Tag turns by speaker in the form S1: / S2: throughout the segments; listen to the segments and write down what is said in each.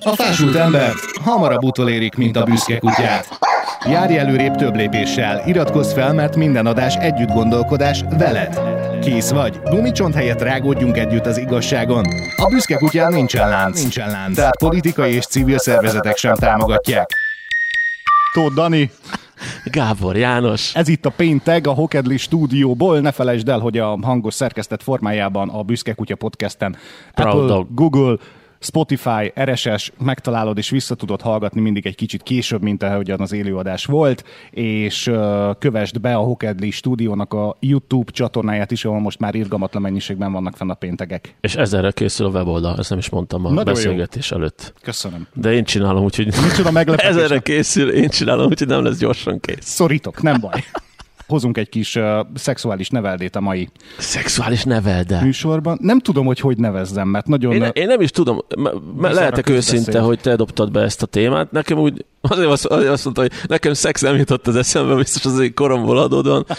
S1: A fásult ember hamarabb utolérik, mint a büszke kutyát. Járj előrébb több lépéssel, iratkozz fel, mert minden adás együtt gondolkodás veled. Kész vagy? Gumicsont helyett rágódjunk együtt az igazságon. A büszke kutyán nincsen lánc, nincsen lánc. Tehát politikai és civil szervezetek sem támogatják.
S2: Tóth Dani,
S3: Gábor János.
S2: ez itt a péntek a Hokedli stúdióból. Ne felejtsd el, hogy a hangos szerkesztett formájában a Büszke Kutya podcasten
S3: Proud
S2: Apple,
S3: dog.
S2: Google, Spotify, RSS megtalálod és vissza tudod hallgatni mindig egy kicsit később, mint ahogyan az élőadás volt, és kövesd be a Hokedli stúdiónak a YouTube csatornáját is, ahol most már irgalmatlan mennyiségben vannak fenn a péntegek.
S3: És ezerre készül a weboldal, ezt nem is mondtam a
S2: Nagyon jó.
S3: beszélgetés előtt.
S2: Köszönöm.
S3: De én csinálom, úgyhogy
S2: Micsoda meglepetés.
S3: ezerre készül, én csinálom, úgyhogy nem lesz gyorsan kész.
S2: Szorítok, nem baj. Hozunk egy kis uh, szexuális neveldét a mai
S3: Szexuális nevelde.
S2: műsorban. Nem tudom, hogy hogy nevezzem, mert nagyon...
S3: Én, én nem is tudom, m- lehetek őszinte, hogy te dobtad be ezt a témát. Nekem úgy, azért azt, azért azt mondta, hogy nekem szex nem jutott az eszembe, biztos az én koromból adódóan.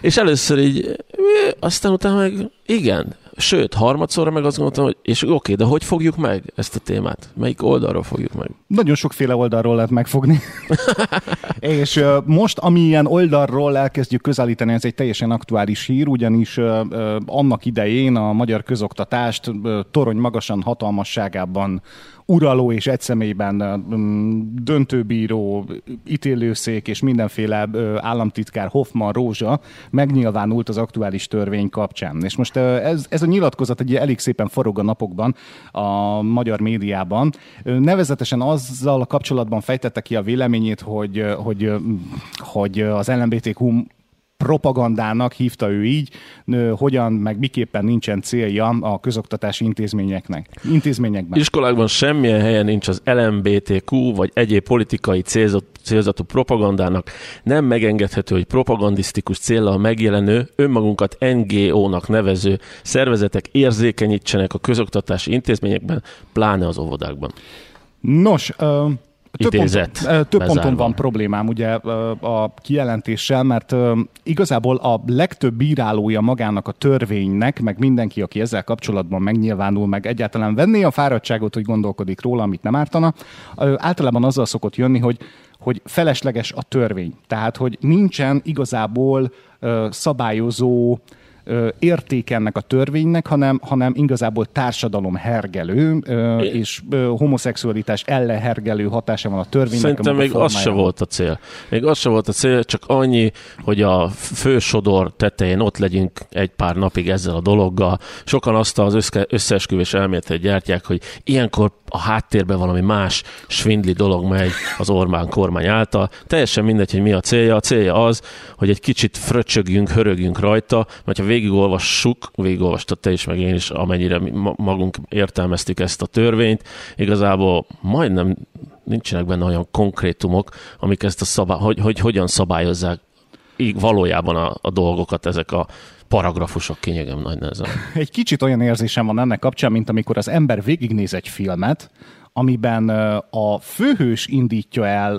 S3: És először így, aztán utána meg igen, sőt, harmadszorra meg azt gondoltam, hogy és oké, de hogy fogjuk meg ezt a témát? Melyik oldalról fogjuk meg?
S2: Nagyon sokféle oldalról lehet megfogni. és uh, most, ami ilyen oldalról elkezdjük közelíteni, ez egy teljesen aktuális hír, ugyanis uh, uh, annak idején a magyar közoktatást torony magasan hatalmasságában uraló és egy személyben mm, döntőbíró, ítélőszék és mindenféle államtitkár Hoffman Rózsa megnyilvánult az aktuális törvény kapcsán. És most ez, ez a nyilatkozat egy elég szépen forog a napokban a magyar médiában. Nevezetesen azzal a kapcsolatban fejtette ki a véleményét, hogy, hogy, hogy az LMBTQ propagandának hívta ő így, hogyan, meg miképpen nincsen célja a közoktatási intézményeknek. Intézményekben.
S3: Iskolákban semmilyen helyen nincs az LMBTQ vagy egyéb politikai célzat, célzatú propagandának. Nem megengedhető, hogy propagandisztikus céllal megjelenő, önmagunkat NGO-nak nevező szervezetek érzékenyítsenek a közoktatási intézményekben, pláne az óvodákban.
S2: Nos, több, ponton, több ponton van problémám ugye a kijelentéssel, mert igazából a legtöbb bírálója magának a törvénynek, meg mindenki, aki ezzel kapcsolatban megnyilvánul, meg egyáltalán venné a fáradtságot, hogy gondolkodik róla, amit nem ártana, általában azzal szokott jönni, hogy hogy felesleges a törvény. Tehát, hogy nincsen igazából ö, szabályozó érték ennek a törvénynek, hanem, hanem igazából társadalom hergelő, ö, és ö, homoszexualitás ellen hergelő hatása van a törvénynek.
S3: Szerintem még az se volt a cél. Még az se volt a cél, csak annyi, hogy a fősodor tetején ott legyünk egy pár napig ezzel a dologgal. Sokan azt az össze- összeesküvés elméletet gyártják, hogy ilyenkor a háttérben valami más svindli dolog megy az Orbán kormány által. Teljesen mindegy, hogy mi a célja. A célja az, hogy egy kicsit fröcsögjünk, hörögjünk rajta, mert ha végigolvassuk, végigolvastad te is, meg én is, amennyire mi ma- magunk értelmeztük ezt a törvényt, igazából majdnem nincsenek benne olyan konkrétumok, amik ezt a szabály, hogy, hogy hogyan szabályozzák így valójában a, a dolgokat ezek a paragrafusok kinyegem nagy nehezen.
S2: Egy kicsit olyan érzésem van ennek kapcsán, mint amikor az ember végignéz egy filmet, amiben a főhős indítja el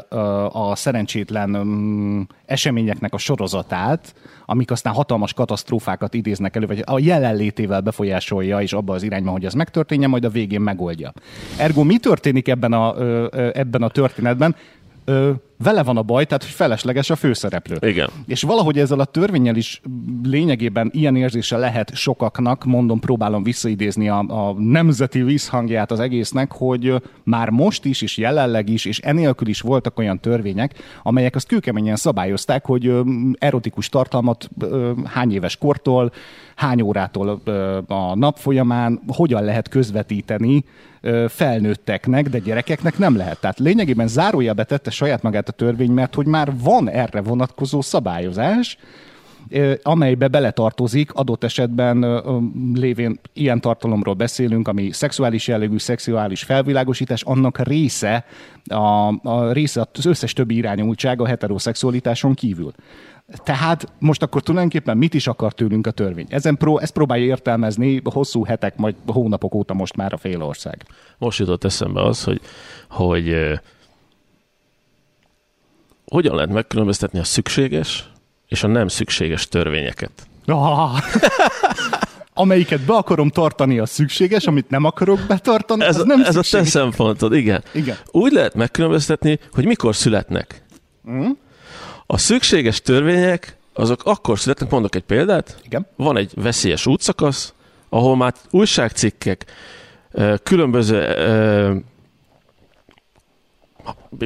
S2: a szerencsétlen mm, eseményeknek a sorozatát, amik aztán hatalmas katasztrófákat idéznek elő, vagy a jelenlétével befolyásolja, és abba az irányba, hogy ez megtörténjen, majd a végén megoldja. Ergo mi történik ebben a, ebben a történetben? Vele van a baj, tehát hogy felesleges a főszereplő.
S3: Igen.
S2: És valahogy ezzel a törvényel is lényegében ilyen érzése lehet sokaknak, mondom, próbálom visszaidézni a, a nemzeti vízhangját az egésznek, hogy már most is, és jelenleg is, és enélkül is voltak olyan törvények, amelyek azt kőkeményen szabályozták, hogy erotikus tartalmat hány éves kortól, hány órától a nap folyamán, hogyan lehet közvetíteni felnőtteknek, de gyerekeknek nem lehet. Tehát lényegében zárójelbe tette saját magát a törvény, mert hogy már van erre vonatkozó szabályozás, amelybe beletartozik adott esetben lévén ilyen tartalomról beszélünk, ami szexuális jellegű, szexuális felvilágosítás, annak része, a, a része az összes többi irányultság a heteroszexualitáson kívül. Tehát most akkor tulajdonképpen mit is akar tőlünk a törvény? Ezen pró, ezt próbálja értelmezni hosszú hetek, majd hónapok óta most már a fél ország.
S3: Most jutott eszembe az, hogy, hogy hogyan lehet megkülönböztetni a szükséges és a nem szükséges törvényeket.
S2: Ah, Amelyiket be akarom tartani, az szükséges, amit nem akarok betartani,
S3: Ez,
S2: az nem
S3: ez a te
S2: szükséges.
S3: szempontod, igen.
S2: Igen.
S3: Úgy lehet megkülönböztetni, hogy mikor születnek.
S2: Mm.
S3: A szükséges törvények, azok akkor születnek, mondok egy példát,
S2: Igen.
S3: van egy veszélyes útszakasz, ahol már újságcikkek, különböző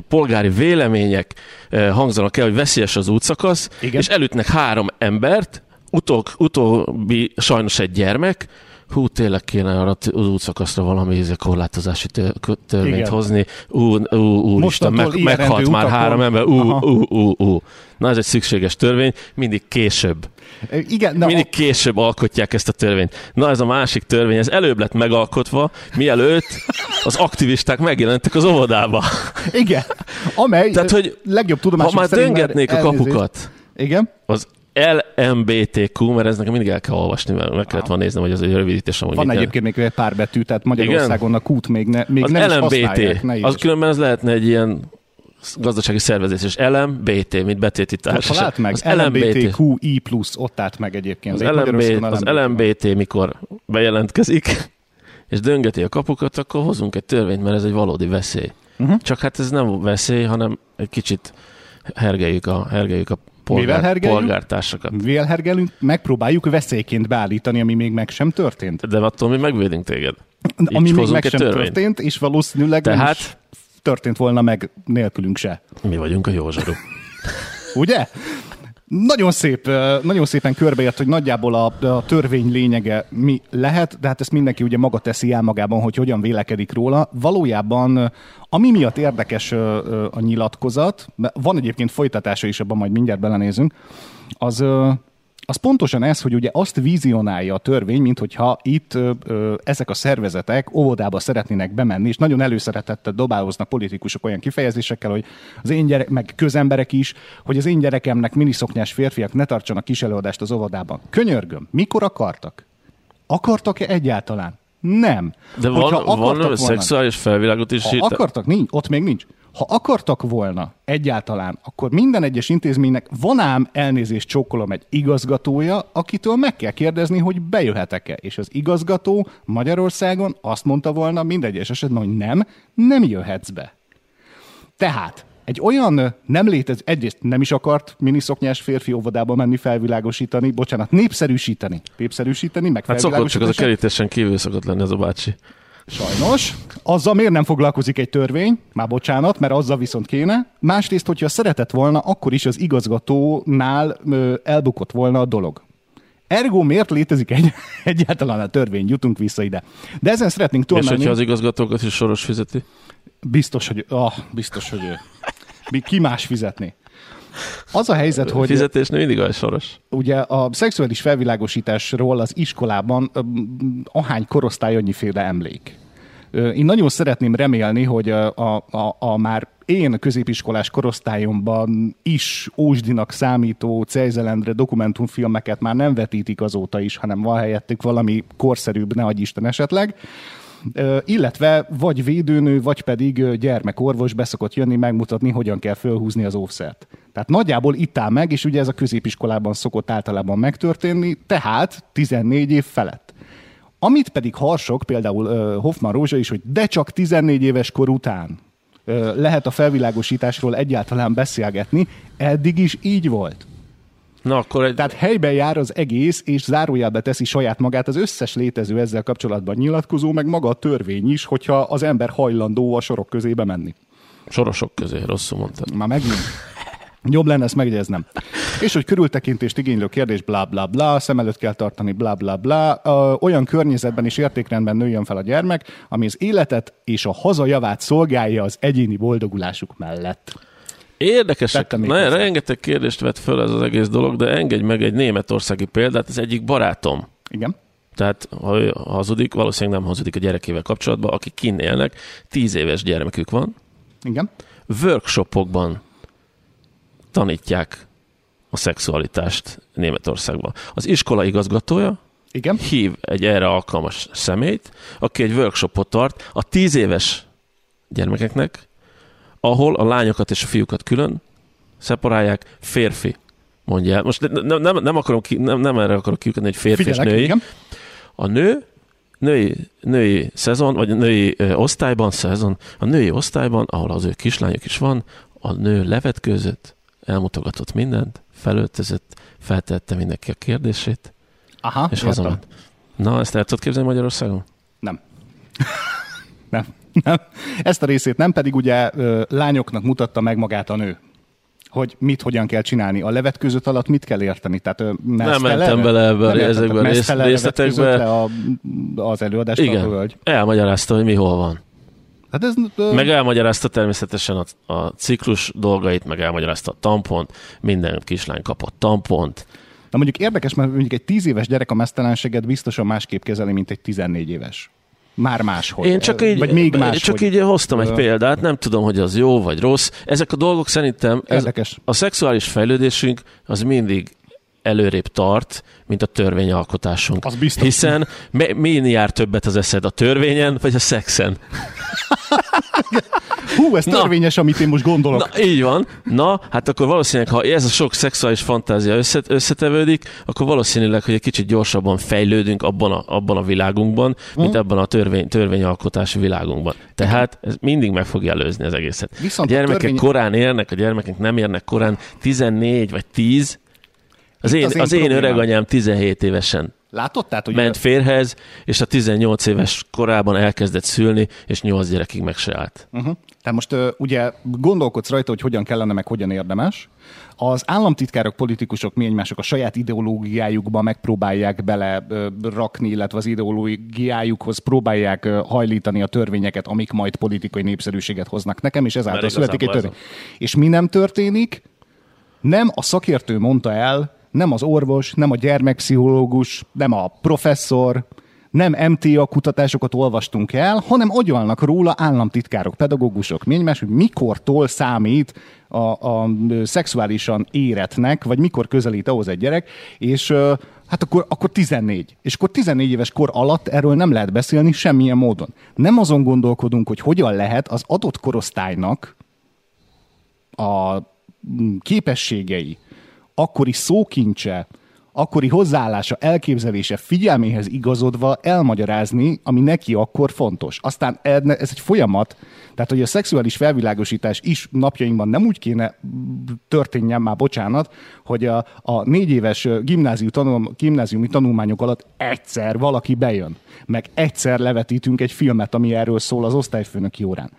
S3: polgári vélemények ö, hangzanak el, hogy veszélyes az útszakasz,
S2: Igen.
S3: és elütnek három embert, utol, utóbbi sajnos egy gyermek, hú, tényleg kéne arra az útszakaszra valami korlátozási törvényt
S2: Igen.
S3: hozni. Ú, ú, úristen,
S2: Mostantól
S3: meg, meghalt már három ember. Ú,
S2: Aha.
S3: ú, ú, ú. Na, ez egy szükséges törvény, mindig később.
S2: Igen, na,
S3: Mindig később alkotják ezt a törvényt. Na ez a másik törvény, ez előbb lett megalkotva, mielőtt az aktivisták megjelentek az óvodába.
S2: igen. Amely
S3: Tehát, hogy
S2: legjobb
S3: Ha
S2: tudomásunk
S3: már döngetnék a kapukat,
S2: Igen.
S3: az LMBTQ, mert ez nekem mindig el kell olvasni, mert meg kellett volna néznem, hogy az egy rövidítés amúgy
S2: Van egyébként még egy pár betű, tehát Magyarországon a kút még, ne, még
S3: Az
S2: nem is
S3: LMBT,
S2: használják. Ne
S3: az különben ez lehetne egy ilyen gazdasági szervezés, és LMBT, mint betéti társaság.
S2: Talált meg?
S3: Az
S2: LMBTQI plusz ott állt meg egyébként.
S3: Az, LMB, az
S2: LMBT.
S3: Mikor bejelentkezik, és döngeti a kapukat, akkor hozunk egy törvényt, mert ez egy valódi veszély. Uh-huh. Csak hát ez nem veszély, hanem egy kicsit hergeljük a, hergeljük a
S2: Mivel
S3: polgár, polgártársakat.
S2: Vélhergelünk, megpróbáljuk veszélyként beállítani, ami még meg sem történt.
S3: De attól mi megvédünk téged.
S2: ami még meg sem
S3: törvényt.
S2: történt, és valószínűleg nem
S3: Tehát-
S2: is történt volna meg nélkülünk se.
S3: Mi vagyunk a jó zsaru.
S2: Ugye? Nagyon szép, nagyon szépen körbeért, hogy nagyjából a, a törvény lényege mi lehet, de hát ezt mindenki ugye maga teszi el magában, hogy hogyan vélekedik róla. Valójában ami miatt érdekes a nyilatkozat, van egyébként folytatása is, abban majd mindjárt belenézünk, az, az pontosan ez, hogy ugye azt vizionálja a törvény, mint hogyha itt ö, ö, ezek a szervezetek óvodába szeretnének bemenni, és nagyon előszeretettel dobálóznak politikusok olyan kifejezésekkel, hogy az én gyerek, meg közemberek is, hogy az én gyerekemnek miniszoknyás férfiak ne tartsanak kis előadást az óvodában. Könyörgöm, mikor akartak? Akartak-e egyáltalán? Nem.
S3: De van,
S2: Hogyha
S3: van
S2: volna-
S3: szexuális felvilágot is.
S2: ha akartak, nincs, ott még nincs. Ha akartak volna egyáltalán, akkor minden egyes intézménynek van ám elnézést csókolom egy igazgatója, akitől meg kell kérdezni, hogy bejöhetek-e. És az igazgató Magyarországon azt mondta volna minden egyes esetben, hogy nem, nem jöhetsz be. Tehát egy olyan nem létez, egyrészt nem is akart miniszoknyás férfi óvodába menni felvilágosítani, bocsánat, népszerűsíteni. Népszerűsíteni, meg
S3: Hát szokott csak az a kerítésen kívül szokott lenni az a bácsi.
S2: Sajnos. Azzal miért nem foglalkozik egy törvény? Már bocsánat, mert azzal viszont kéne. Másrészt, hogyha szeretett volna, akkor is az igazgatónál ö, elbukott volna a dolog. Ergo miért létezik egy, egyáltalán a törvény? Jutunk vissza ide. De ezen szeretnénk
S3: És
S2: túlmenni.
S3: hogyha az igazgatókat is soros fizeti?
S2: Biztos, hogy, ah, biztos, hogy ő. Ki más fizetni? Az a helyzet,
S3: Hogy...
S2: hogy
S3: Fizetésnél mindig olyan soros.
S2: ugye a szexuális felvilágosításról az iskolában ahány korosztály annyiféle emlék. Én nagyon szeretném remélni, hogy a, a, a, a már én középiskolás korosztályomban is ósdinak számító Cejzelendre dokumentumfilmeket már nem vetítik azóta is, hanem van helyettük valami korszerűbb, ne adj Isten esetleg. Illetve vagy védőnő, vagy pedig gyermekorvos beszokott jönni megmutatni, hogyan kell fölhúzni az óvszert. Tehát nagyjából itt áll meg, és ugye ez a középiskolában szokott általában megtörténni, tehát 14 év felett. Amit pedig harsok, például Hoffman Rózsa is, hogy de csak 14 éves kor után lehet a felvilágosításról egyáltalán beszélgetni, eddig is így volt.
S3: Na akkor egy...
S2: Tehát helyben jár az egész, és zárójelbe teszi saját magát az összes létező ezzel kapcsolatban nyilatkozó, meg maga a törvény is, hogyha az ember hajlandó a sorok közébe menni.
S3: Sorosok közé, rosszul mondtad.
S2: Már megint. Jobb lenne ezt megjegyeznem. És hogy körültekintést igénylő kérdés, bla bla bla, szem előtt kell tartani, bla bla bla, ö, olyan környezetben és értékrendben nőjön fel a gyermek, ami az életet és a hazajavát szolgálja az egyéni boldogulásuk mellett.
S3: Érdekesek.
S2: Tettem még
S3: Na,
S2: hozzá.
S3: rengeteg kérdést vett föl ez az egész dolog, de engedj meg egy németországi példát. Ez egyik barátom.
S2: Igen?
S3: Tehát, ha ő hazudik, valószínűleg nem hazudik a gyerekével kapcsolatban, akik kinn élnek, tíz éves gyermekük van,
S2: Igen?
S3: workshopokban tanítják a szexualitást Németországban. Az iskola igazgatója
S2: Igen?
S3: hív egy erre alkalmas szemét, aki egy workshopot tart a tíz éves gyermekeknek, ahol a lányokat és a fiúkat külön szeparálják, férfi mondja el. Most nem, nem, nem, akarom ki, nem, nem erre akarok kiukadni, hogy férfi és
S2: Figyelek,
S3: női,
S2: igen?
S3: a nő női, női szezon, vagy női ö, osztályban, szezon, a női osztályban, ahol az ő kislányok is van, a nő levetkőzött, elmutogatott mindent, felöltözött, feltette mindenki a kérdését,
S2: Aha,
S3: és hazament. Na, ezt el tudod képzelni Magyarországon?
S2: Nem. nem. Nem. Ezt a részét nem, pedig ugye lányoknak mutatta meg magát a nő hogy mit, hogyan kell csinálni. A levetkőzött alatt mit kell érteni? Tehát
S3: Nem mentem bele ebbe,
S2: értem,
S3: ezekbe a rész- részletekbe.
S2: a, az előadást a
S3: Igen.
S2: hölgy.
S3: Elmagyarázta, hogy mi hol van.
S2: Hát ez, ö,
S3: Meg elmagyarázta természetesen a, a ciklus dolgait, meg elmagyarázta a tampont, minden kislány kapott tampont.
S2: Na mondjuk érdekes, mert mondjuk egy tíz éves gyerek a mesztelenséget biztosan másképp kezeli, mint egy 14 éves. Már máshogy.
S3: Én csak így,
S2: Vagy még más.
S3: csak így hoztam egy példát, nem tudom, hogy az jó vagy rossz. Ezek a dolgok szerintem, ez,
S2: Érdekes.
S3: a szexuális fejlődésünk az mindig előrébb tart, mint a törvényalkotásunk.
S2: Az biztos.
S3: Hiszen mi, mi jár többet az eszed, a törvényen vagy a szexen?
S2: Hú, ez
S3: Na.
S2: törvényes, amit én most gondolok.
S3: Na, így van. Na, hát akkor valószínűleg, ha ez a sok szexuális fantázia összet, összetevődik, akkor valószínűleg, hogy egy kicsit gyorsabban fejlődünk abban a, abban a világunkban, mint ebben a törvény, törvényalkotási világunkban. Tehát ez mindig meg fogja előzni az egészet.
S2: Viszont
S3: a
S2: a
S3: gyermekek
S2: törvény-
S3: korán érnek, a gyermekek nem érnek korán 14 vagy 10. Az
S2: Itt
S3: én,
S2: az én
S3: az én öreganyám 17 évesen
S2: Látod? Tehát, hogy
S3: ment férhez, és a 18 éves korában elkezdett szülni, és 8 gyerekig meg se állt.
S2: Uh-huh. Tehát most uh, ugye gondolkodsz rajta, hogy hogyan kellene, meg hogyan érdemes. Az államtitkárok, politikusok, mi egymások a saját ideológiájukba megpróbálják bele uh, rakni, illetve az ideológiájukhoz próbálják uh, hajlítani a törvényeket, amik majd politikai népszerűséget hoznak nekem, és ezáltal születik egy törvény. És mi nem történik? Nem a szakértő mondta el, nem az orvos, nem a gyermekpszichológus, nem a professzor, nem MTA kutatásokat olvastunk el, hanem agyalnak róla államtitkárok, pedagógusok, mi egymás, hogy mikortól számít a, a szexuálisan éretnek, vagy mikor közelít ahhoz egy gyerek, és hát akkor, akkor 14. És akkor 14 éves kor alatt erről nem lehet beszélni semmilyen módon. Nem azon gondolkodunk, hogy hogyan lehet az adott korosztálynak a képességei, akkori szókincse, akkori hozzáállása, elképzelése, figyelméhez igazodva elmagyarázni, ami neki akkor fontos. Aztán ez egy folyamat, tehát hogy a szexuális felvilágosítás is napjainkban nem úgy kéne történjen már, bocsánat, hogy a, a négy éves gimnázium tanul, gimnáziumi tanulmányok alatt egyszer valaki bejön, meg egyszer levetítünk egy filmet, ami erről szól az osztályfőnöki órán.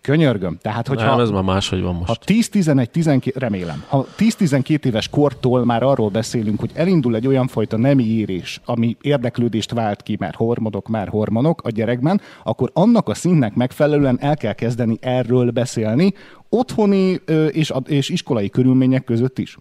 S2: Könyörgöm. Tehát, hogyha...
S3: Nem, ez már máshogy van
S2: Ha
S3: most.
S2: 10-11-12, remélem, ha 10-12 éves kortól már arról beszélünk, hogy elindul egy olyan fajta nemi érés, ami érdeklődést vált ki, mert hormonok, már hormonok a gyerekben, akkor annak a színnek megfelelően el kell kezdeni erről beszélni, otthoni és, és iskolai körülmények között is.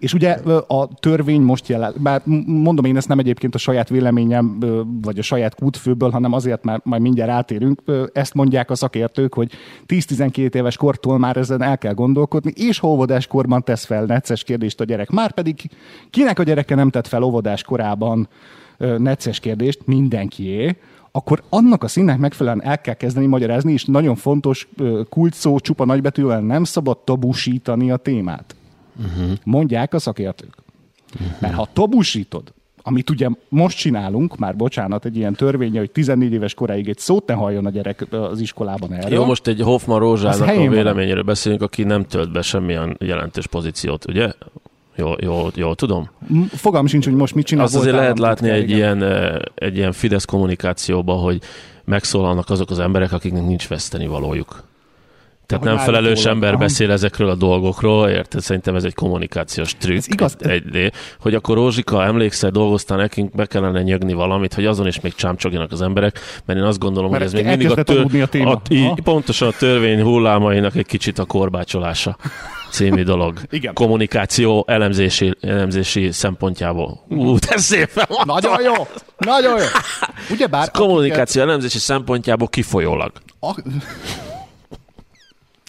S2: És ugye a törvény most jelen, bár m- mondom én ezt nem egyébként a saját véleményem, vagy a saját kútfőből, hanem azért, mert majd mindjárt átérünk, ezt mondják a szakértők, hogy 10-12 éves kortól már ezen el kell gondolkodni, és óvodáskorban tesz fel necces kérdést a gyerek. Már pedig kinek a gyereke nem tett fel óvodás korában necces kérdést, mindenkié, akkor annak a színnek megfelelően el kell kezdeni magyarázni, és nagyon fontos ö, kulcsszó, csupa nagybetűvel nem szabad tabusítani a témát. Uh-huh. Mondják a szakértők. Uh-huh. Mert ha tabusítod, amit ugye most csinálunk, már bocsánat, egy ilyen törvénye, hogy 14 éves koráig egy szót ne halljon a gyerek az iskolában erről.
S3: Jó, most egy Hoffman Rózsának a
S2: van.
S3: véleményéről beszélünk, aki nem tölt be semmilyen jelentős pozíciót, ugye? Jól, jól, jól tudom?
S2: Fogalm sincs, hogy most mit csinál.
S3: Azt azért lehet látni egy
S2: igen.
S3: ilyen, egy ilyen Fidesz kommunikációban, hogy megszólalnak azok az emberek, akiknek nincs veszteni valójuk. Tehát nem felelős ember
S2: Aha.
S3: beszél ezekről a dolgokról, érted? Szerintem ez egy kommunikációs trükk.
S2: Ez igaz.
S3: Egy, hogy akkor Rózsika, emlékszel, dolgoztál nekünk, be kellene nyögni valamit, hogy azon is még csámcsogjanak az emberek, mert én azt gondolom,
S2: Mert
S3: hogy ez még mindig a,
S2: aludni a téma.
S3: a, így, pontosan a törvény hullámainak egy kicsit a korbácsolása című dolog.
S2: Igen.
S3: Kommunikáció elemzési, elemzési szempontjából. Ú, de szépen mondtam.
S2: Nagyon jó! Nagyon jó! Ugyebár...
S3: Kommunikáció elemzési szempontjából kifolyólag.
S2: akiket-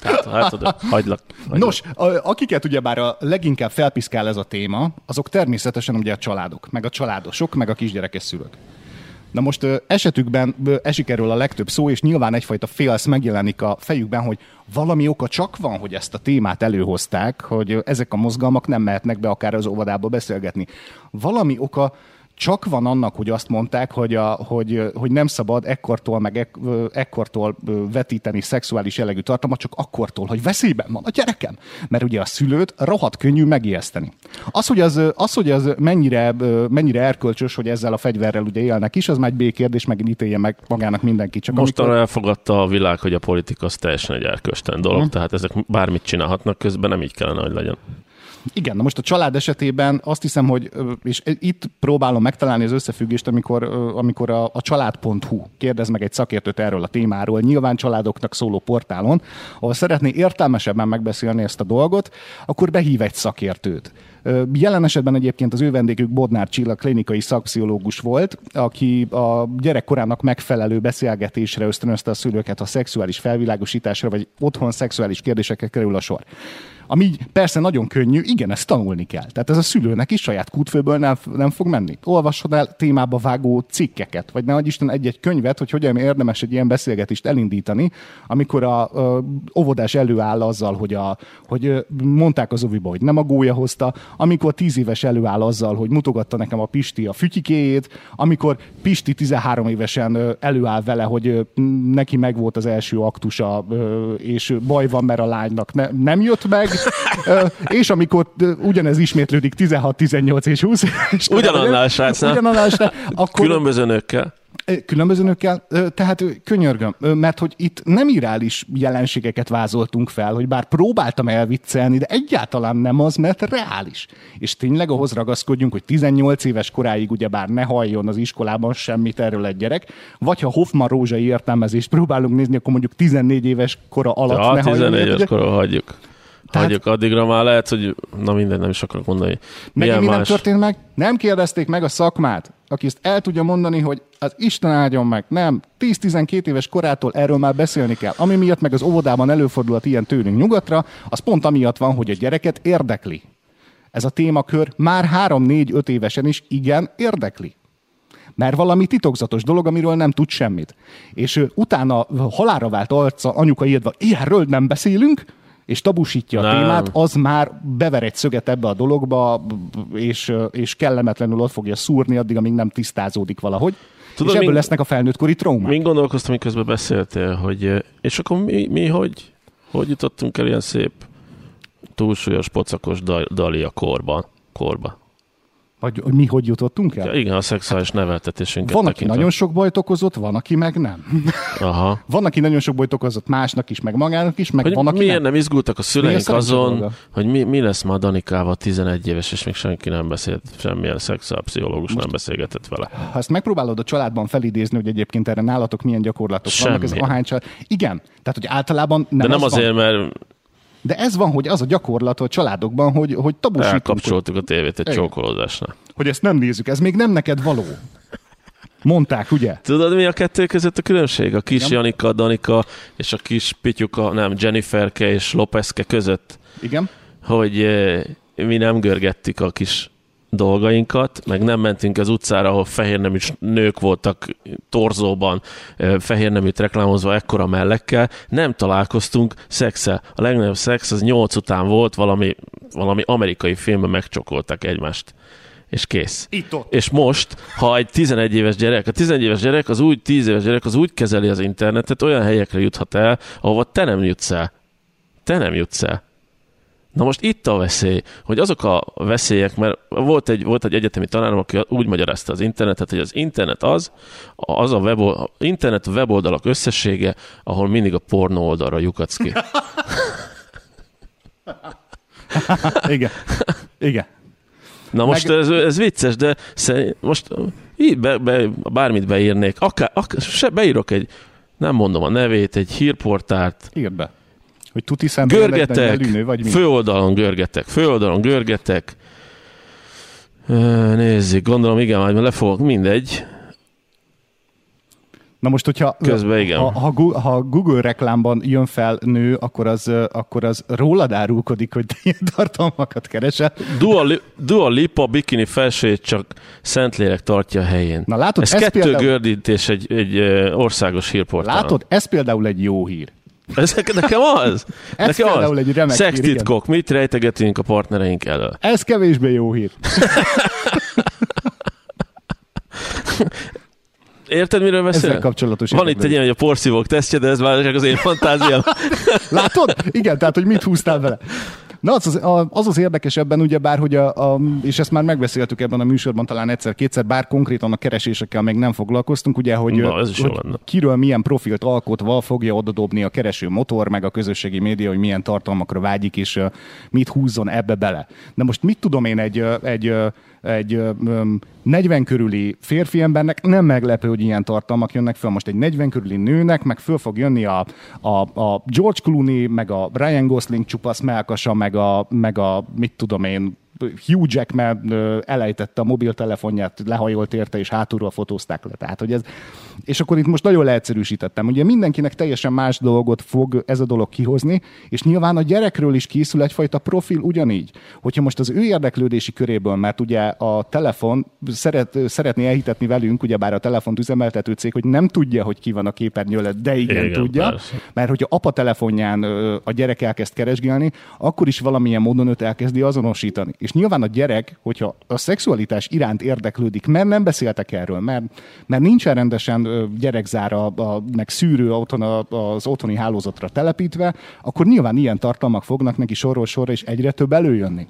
S3: Hát, látod, hagylak. hagylak.
S2: Nos, akiket ugyebár a leginkább felpiszkál ez a téma, azok természetesen ugye a családok, meg a családosok, meg a kisgyerekes szülők. Na most esetükben esik erről a legtöbb szó, és nyilván egyfajta félsz megjelenik a fejükben, hogy valami oka csak van, hogy ezt a témát előhozták, hogy ezek a mozgalmak nem mehetnek be akár az óvodába beszélgetni. Valami oka csak van annak, hogy azt mondták, hogy, a, hogy, hogy nem szabad ekkortól meg ek, ekkortól vetíteni szexuális jellegű tartalmat, csak akkortól, hogy veszélyben van a gyerekem. Mert ugye a szülőt rohadt könnyű megijeszteni. Az, hogy az, az, hogy az mennyire, mennyire erkölcsös, hogy ezzel a fegyverrel ugye élnek is, az már egy B-kérdés, meg ítélje meg magának mindenki.
S3: Csak Most amikor... elfogadta a világ, hogy a politika az teljesen egy erkölcstelen dolog, hmm. tehát ezek bármit csinálhatnak, közben nem így kellene, hogy legyen.
S2: Igen, na most a család esetében azt hiszem, hogy, és itt próbálom megtalálni az összefüggést, amikor, amikor a, a család.hu kérdez meg egy szakértőt erről a témáról, nyilván családoknak szóló portálon, ahol szeretné értelmesebben megbeszélni ezt a dolgot, akkor behív egy szakértőt. Jelen esetben egyébként az ő vendégük Bodnár Csilla klinikai szakpszichológus volt, aki a gyerekkorának megfelelő beszélgetésre ösztönözte a szülőket a szexuális felvilágosításra, vagy otthon szexuális kérdésekre kerül a sor. Ami persze nagyon könnyű, igen, ezt tanulni kell. Tehát ez a szülőnek is saját kútfőből nem, nem fog menni. Olvasod el témába vágó cikkeket, vagy ne Isten egy-egy könyvet, hogy hogyan érdemes egy ilyen beszélgetést elindítani, amikor a, a óvodás előáll azzal, hogy, a, hogy mondták az oviba, hogy nem a gólya hozta, amikor tíz éves előáll azzal, hogy mutogatta nekem a Pisti a fütyikéjét, amikor Pisti 13 évesen előáll vele, hogy neki megvolt az első aktusa, és baj van, mert a lánynak ne, nem jött meg, és amikor ugyanez ismétlődik 16, 18 és 20 és
S3: Ugyanannál srácnál.
S2: Ugyanannál akkor...
S3: Különböző nőkkel.
S2: Különböző nőkkel, tehát könyörgöm, mert hogy itt nem irális jelenségeket vázoltunk fel, hogy bár próbáltam elviccelni, de egyáltalán nem az, mert reális. És tényleg ahhoz ragaszkodjunk, hogy 18 éves koráig ugyebár ne halljon az iskolában semmit erről egy gyerek, vagy ha Hoffman rózsai értelmezést próbálunk nézni, akkor mondjuk 14 éves kora alatt ja, ne
S3: 14 halljon. 14 éves kora hagyjuk. Tehát... Hagyjuk addigra már lehet, hogy na minden nem is akarok mondani.
S2: Megint mi nem történt meg? Nem kérdezték meg a szakmát, aki ezt el tudja mondani, hogy az Isten áldjon meg. Nem, 10-12 éves korától erről már beszélni kell. Ami miatt meg az óvodában előfordulhat ilyen tőlünk nyugatra, az pont amiatt van, hogy a gyereket érdekli. Ez a témakör már 3-4-5 évesen is igen érdekli mert valami titokzatos dolog, amiről nem tud semmit. És utána halára vált arca anyuka írva, ilyenről nem beszélünk, és tabusítja a témát, az már bever egy szöget ebbe a dologba, és, és kellemetlenül ott fogja szúrni, addig, amíg nem tisztázódik valahogy. Tudod, és ebből mi, lesznek a felnőttkori traumák.
S3: Még gondolkoztam, miközben beszéltél, hogy és akkor mi, mi hogy, hogy jutottunk el ilyen szép túlsúlyos, pocakos Dalia korba? korba?
S2: Vagy mi hogy jutottunk el?
S3: Ja, igen, a szexuális neveltetésünket
S2: Van, aki tekintve. nagyon sok bajt okozott, van, aki meg nem.
S3: Aha.
S2: Van, aki nagyon sok bajt okozott másnak is, meg magának is, meg hogy van, aki
S3: Miért
S2: nem.
S3: nem izgultak a szüleink azon, dolga? hogy mi, mi lesz ma Danikával 11 éves, és még senki nem beszélt, semmilyen szexuálpszichológus nem beszélgetett vele.
S2: Ha ezt megpróbálod a családban felidézni, hogy egyébként erre nálatok milyen gyakorlatok Semmilyen. vannak, ez ahány család... Igen, tehát hogy általában nem
S3: De nem az azért, van. mert
S2: de ez van, hogy az a gyakorlat a családokban, hogy, hogy tabusítunk.
S3: Elkapcsoltuk a tévét egy csókolódásnál.
S2: Hogy ezt nem nézzük, ez még nem neked való. Mondták, ugye?
S3: Tudod, mi a kettő között a különbség? A kis Igen. Janika, Danika és a kis Pityuka, nem, Jenniferke és Lopezke között.
S2: Igen.
S3: Hogy eh, mi nem görgettük a kis dolgainkat, meg nem mentünk az utcára, ahol fehérnemű nők voltak torzóban, fehérneműt reklámozva ekkora mellekkel, nem találkoztunk szexel. A legnagyobb szex az nyolc után volt, valami, valami amerikai filmben megcsokoltak egymást és kész.
S2: Itt-ott.
S3: És most, ha egy 11 éves gyerek, a 11 éves gyerek, az úgy 10 éves gyerek, az úgy kezeli az internetet, olyan helyekre juthat el, ahova te nem jutsz el. Te nem jutsz el. Na most itt a veszély, hogy azok a veszélyek, mert volt egy, volt egy egyetemi tanárom, aki úgy magyarázta az internetet, hogy az internet az, az a web, internet a weboldalak összessége, ahol mindig a pornó oldalra lyukadsz ki.
S2: Igen. Igen.
S3: Na most Meg... ez, ez vicces, de most így be, be, bármit beírnék, akár, akár se beírok egy, nem mondom a nevét, egy hírportárt.
S2: Írd be hogy tuti
S3: görgetek, lünő, vagy mi? főoldalon görgetek, főoldalon görgetek. Nézzük, gondolom igen, majd le fogok, mindegy.
S2: Na most, hogyha
S3: Közben igen.
S2: Ha, ha, ha Google reklámban jön fel nő, akkor az, akkor az rólad árulkodik, hogy te ilyen tartalmakat keresel.
S3: Dua, Dua Lipa bikini felsőjét csak Szentlélek tartja a helyén.
S2: Na látod,
S3: ez, ez kettő például... gördítés egy, egy országos hírportál.
S2: Látod, ez például egy jó hír.
S3: Ez nekem az.
S2: Ez nekem az. egy remek
S3: Szextitkok, mit rejtegetünk a partnereink elől?
S2: Ez kevésbé jó hír.
S3: Érted, miről beszél?
S2: Ezzel kapcsolatos
S3: Van itt egy ilyen, hogy a porszívók tesztje, de ez már csak az én fantáziám.
S2: Látod? Igen, tehát, hogy mit húztál vele. Na, az az, az az érdekes ebben, ugye bár, hogy a, a, és ezt már megbeszéltük ebben a műsorban talán egyszer-kétszer, bár konkrétan a keresésekkel még nem foglalkoztunk, ugye, hogy,
S3: Na, ez is
S2: hogy kiről milyen profilt alkotva fogja odadobni a kereső motor, meg a közösségi média, hogy milyen tartalmakra vágyik, és mit húzzon ebbe bele. De most mit tudom én egy, egy egy um, 40 körüli férfi embernek nem meglepő, hogy ilyen tartalmak jönnek fel. Most egy 40 körüli nőnek, meg föl fog jönni a, a, a George Clooney, meg a Ryan Gosling csupasz melkasa, meg a, meg a mit tudom én, Hugh Jackman elejtette a mobiltelefonját, lehajolt érte, és hátulról fotózták le. Tehát, hogy ez, és akkor itt most nagyon leegyszerűsítettem. Ugye mindenkinek teljesen más dolgot fog ez a dolog kihozni, és nyilván a gyerekről is készül egyfajta profil ugyanígy. Hogyha most az ő érdeklődési köréből, mert ugye a telefon szeret, szeretné elhitetni velünk, ugye bár a telefont üzemeltető cég, hogy nem tudja, hogy ki van a képernyő előtt, de igen,
S3: Igen,
S2: tudja,
S3: persze.
S2: mert hogyha apa telefonján a gyerek elkezd keresgélni, akkor is valamilyen módon őt elkezdi azonosítani. És nyilván a gyerek, hogyha a szexualitás iránt érdeklődik, mert nem beszéltek erről, mert, mert nincsen rendesen gyerekzára, a, meg szűrő otthon az otthoni hálózatra telepítve, akkor nyilván ilyen tartalmak fognak neki sorról sorra és egyre több előjönni.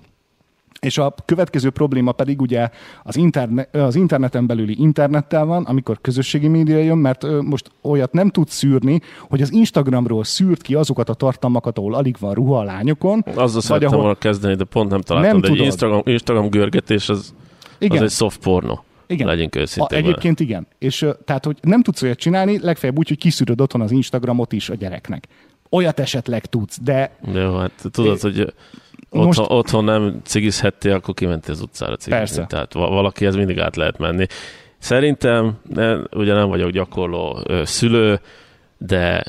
S2: És a következő probléma pedig ugye az, interne, az interneten belüli internettel van, amikor közösségi média jön, mert most olyat nem tud szűrni, hogy az Instagramról szűrt ki azokat a tartalmakat, ahol alig van ruha a lányokon.
S3: Azzal szerettem
S2: ahol-
S3: volna kezdeni, de pont nem találtam.
S2: Nem
S3: de egy
S2: tudod.
S3: Instagram, Instagram görgetés az, az
S2: Igen.
S3: egy soft porno.
S2: Igen.
S3: Legyünk
S2: A,
S3: őszinték.
S2: egyébként igen. És tehát, hogy nem tudsz olyat csinálni, legfeljebb úgy, hogy kiszűröd otthon az Instagramot is a gyereknek. Olyat esetleg tudsz, de
S3: vele. Jó, hát tudod, hogy otthon,
S2: Most-
S3: otthon nem cigizhettél, akkor kimentél az utcára cigizni.
S2: Persze.
S3: Tehát va- valaki ez mindig át lehet menni. Szerintem, ne, ugye nem vagyok gyakorló ö, szülő, de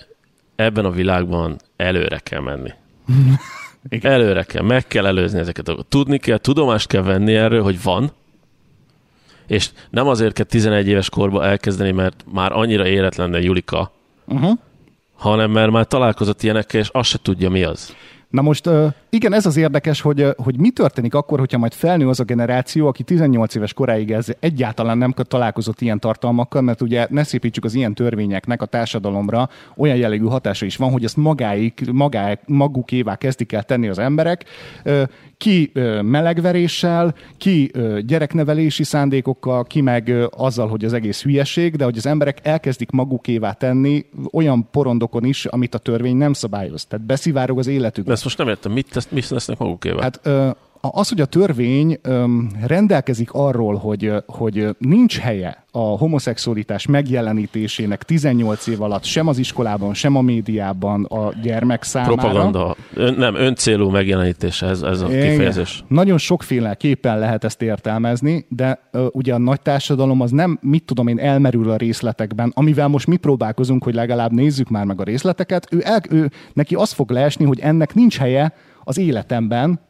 S3: ebben a világban előre kell menni.
S2: Igen.
S3: Előre kell, meg kell előzni ezeket. Tudni kell, tudomást kell venni erről, hogy van, és nem azért kell 11 éves korba elkezdeni, mert már annyira éretlen Julika,
S2: uh-huh.
S3: hanem mert már találkozott ilyenekkel, és azt se tudja, mi az.
S2: Na most igen, ez az érdekes, hogy, hogy mi történik akkor, hogyha majd felnő az a generáció, aki 18 éves koráig ez egyáltalán nem találkozott ilyen tartalmakkal, mert ugye ne szépítsük az ilyen törvényeknek a társadalomra olyan jellegű hatása is van, hogy ezt magáik, magá, magukévá kezdik el tenni az emberek, ki melegveréssel, ki gyereknevelési szándékokkal, ki meg azzal, hogy az egész hülyeség, de hogy az emberek elkezdik magukévá tenni olyan porondokon is, amit a törvény nem szabályoz. Tehát beszivárog az életükbe.
S3: De ezt most nem értem, mit, mit lesznek magukével? Hát
S2: ö, az, hogy a törvény rendelkezik arról, hogy, hogy nincs helye a homoszexualitás megjelenítésének 18 év alatt sem az iskolában, sem a médiában a gyermek számára.
S3: Propaganda, ön, nem, öncélú megjelenítése ez, ez a
S2: Igen.
S3: kifejezés.
S2: Nagyon sokféle képen lehet ezt értelmezni, de ö, ugye a nagy társadalom az nem, mit tudom én, elmerül a részletekben, amivel most mi próbálkozunk, hogy legalább nézzük már meg a részleteket. Ő, el, ő neki az fog leesni, hogy ennek nincs helye az életemben,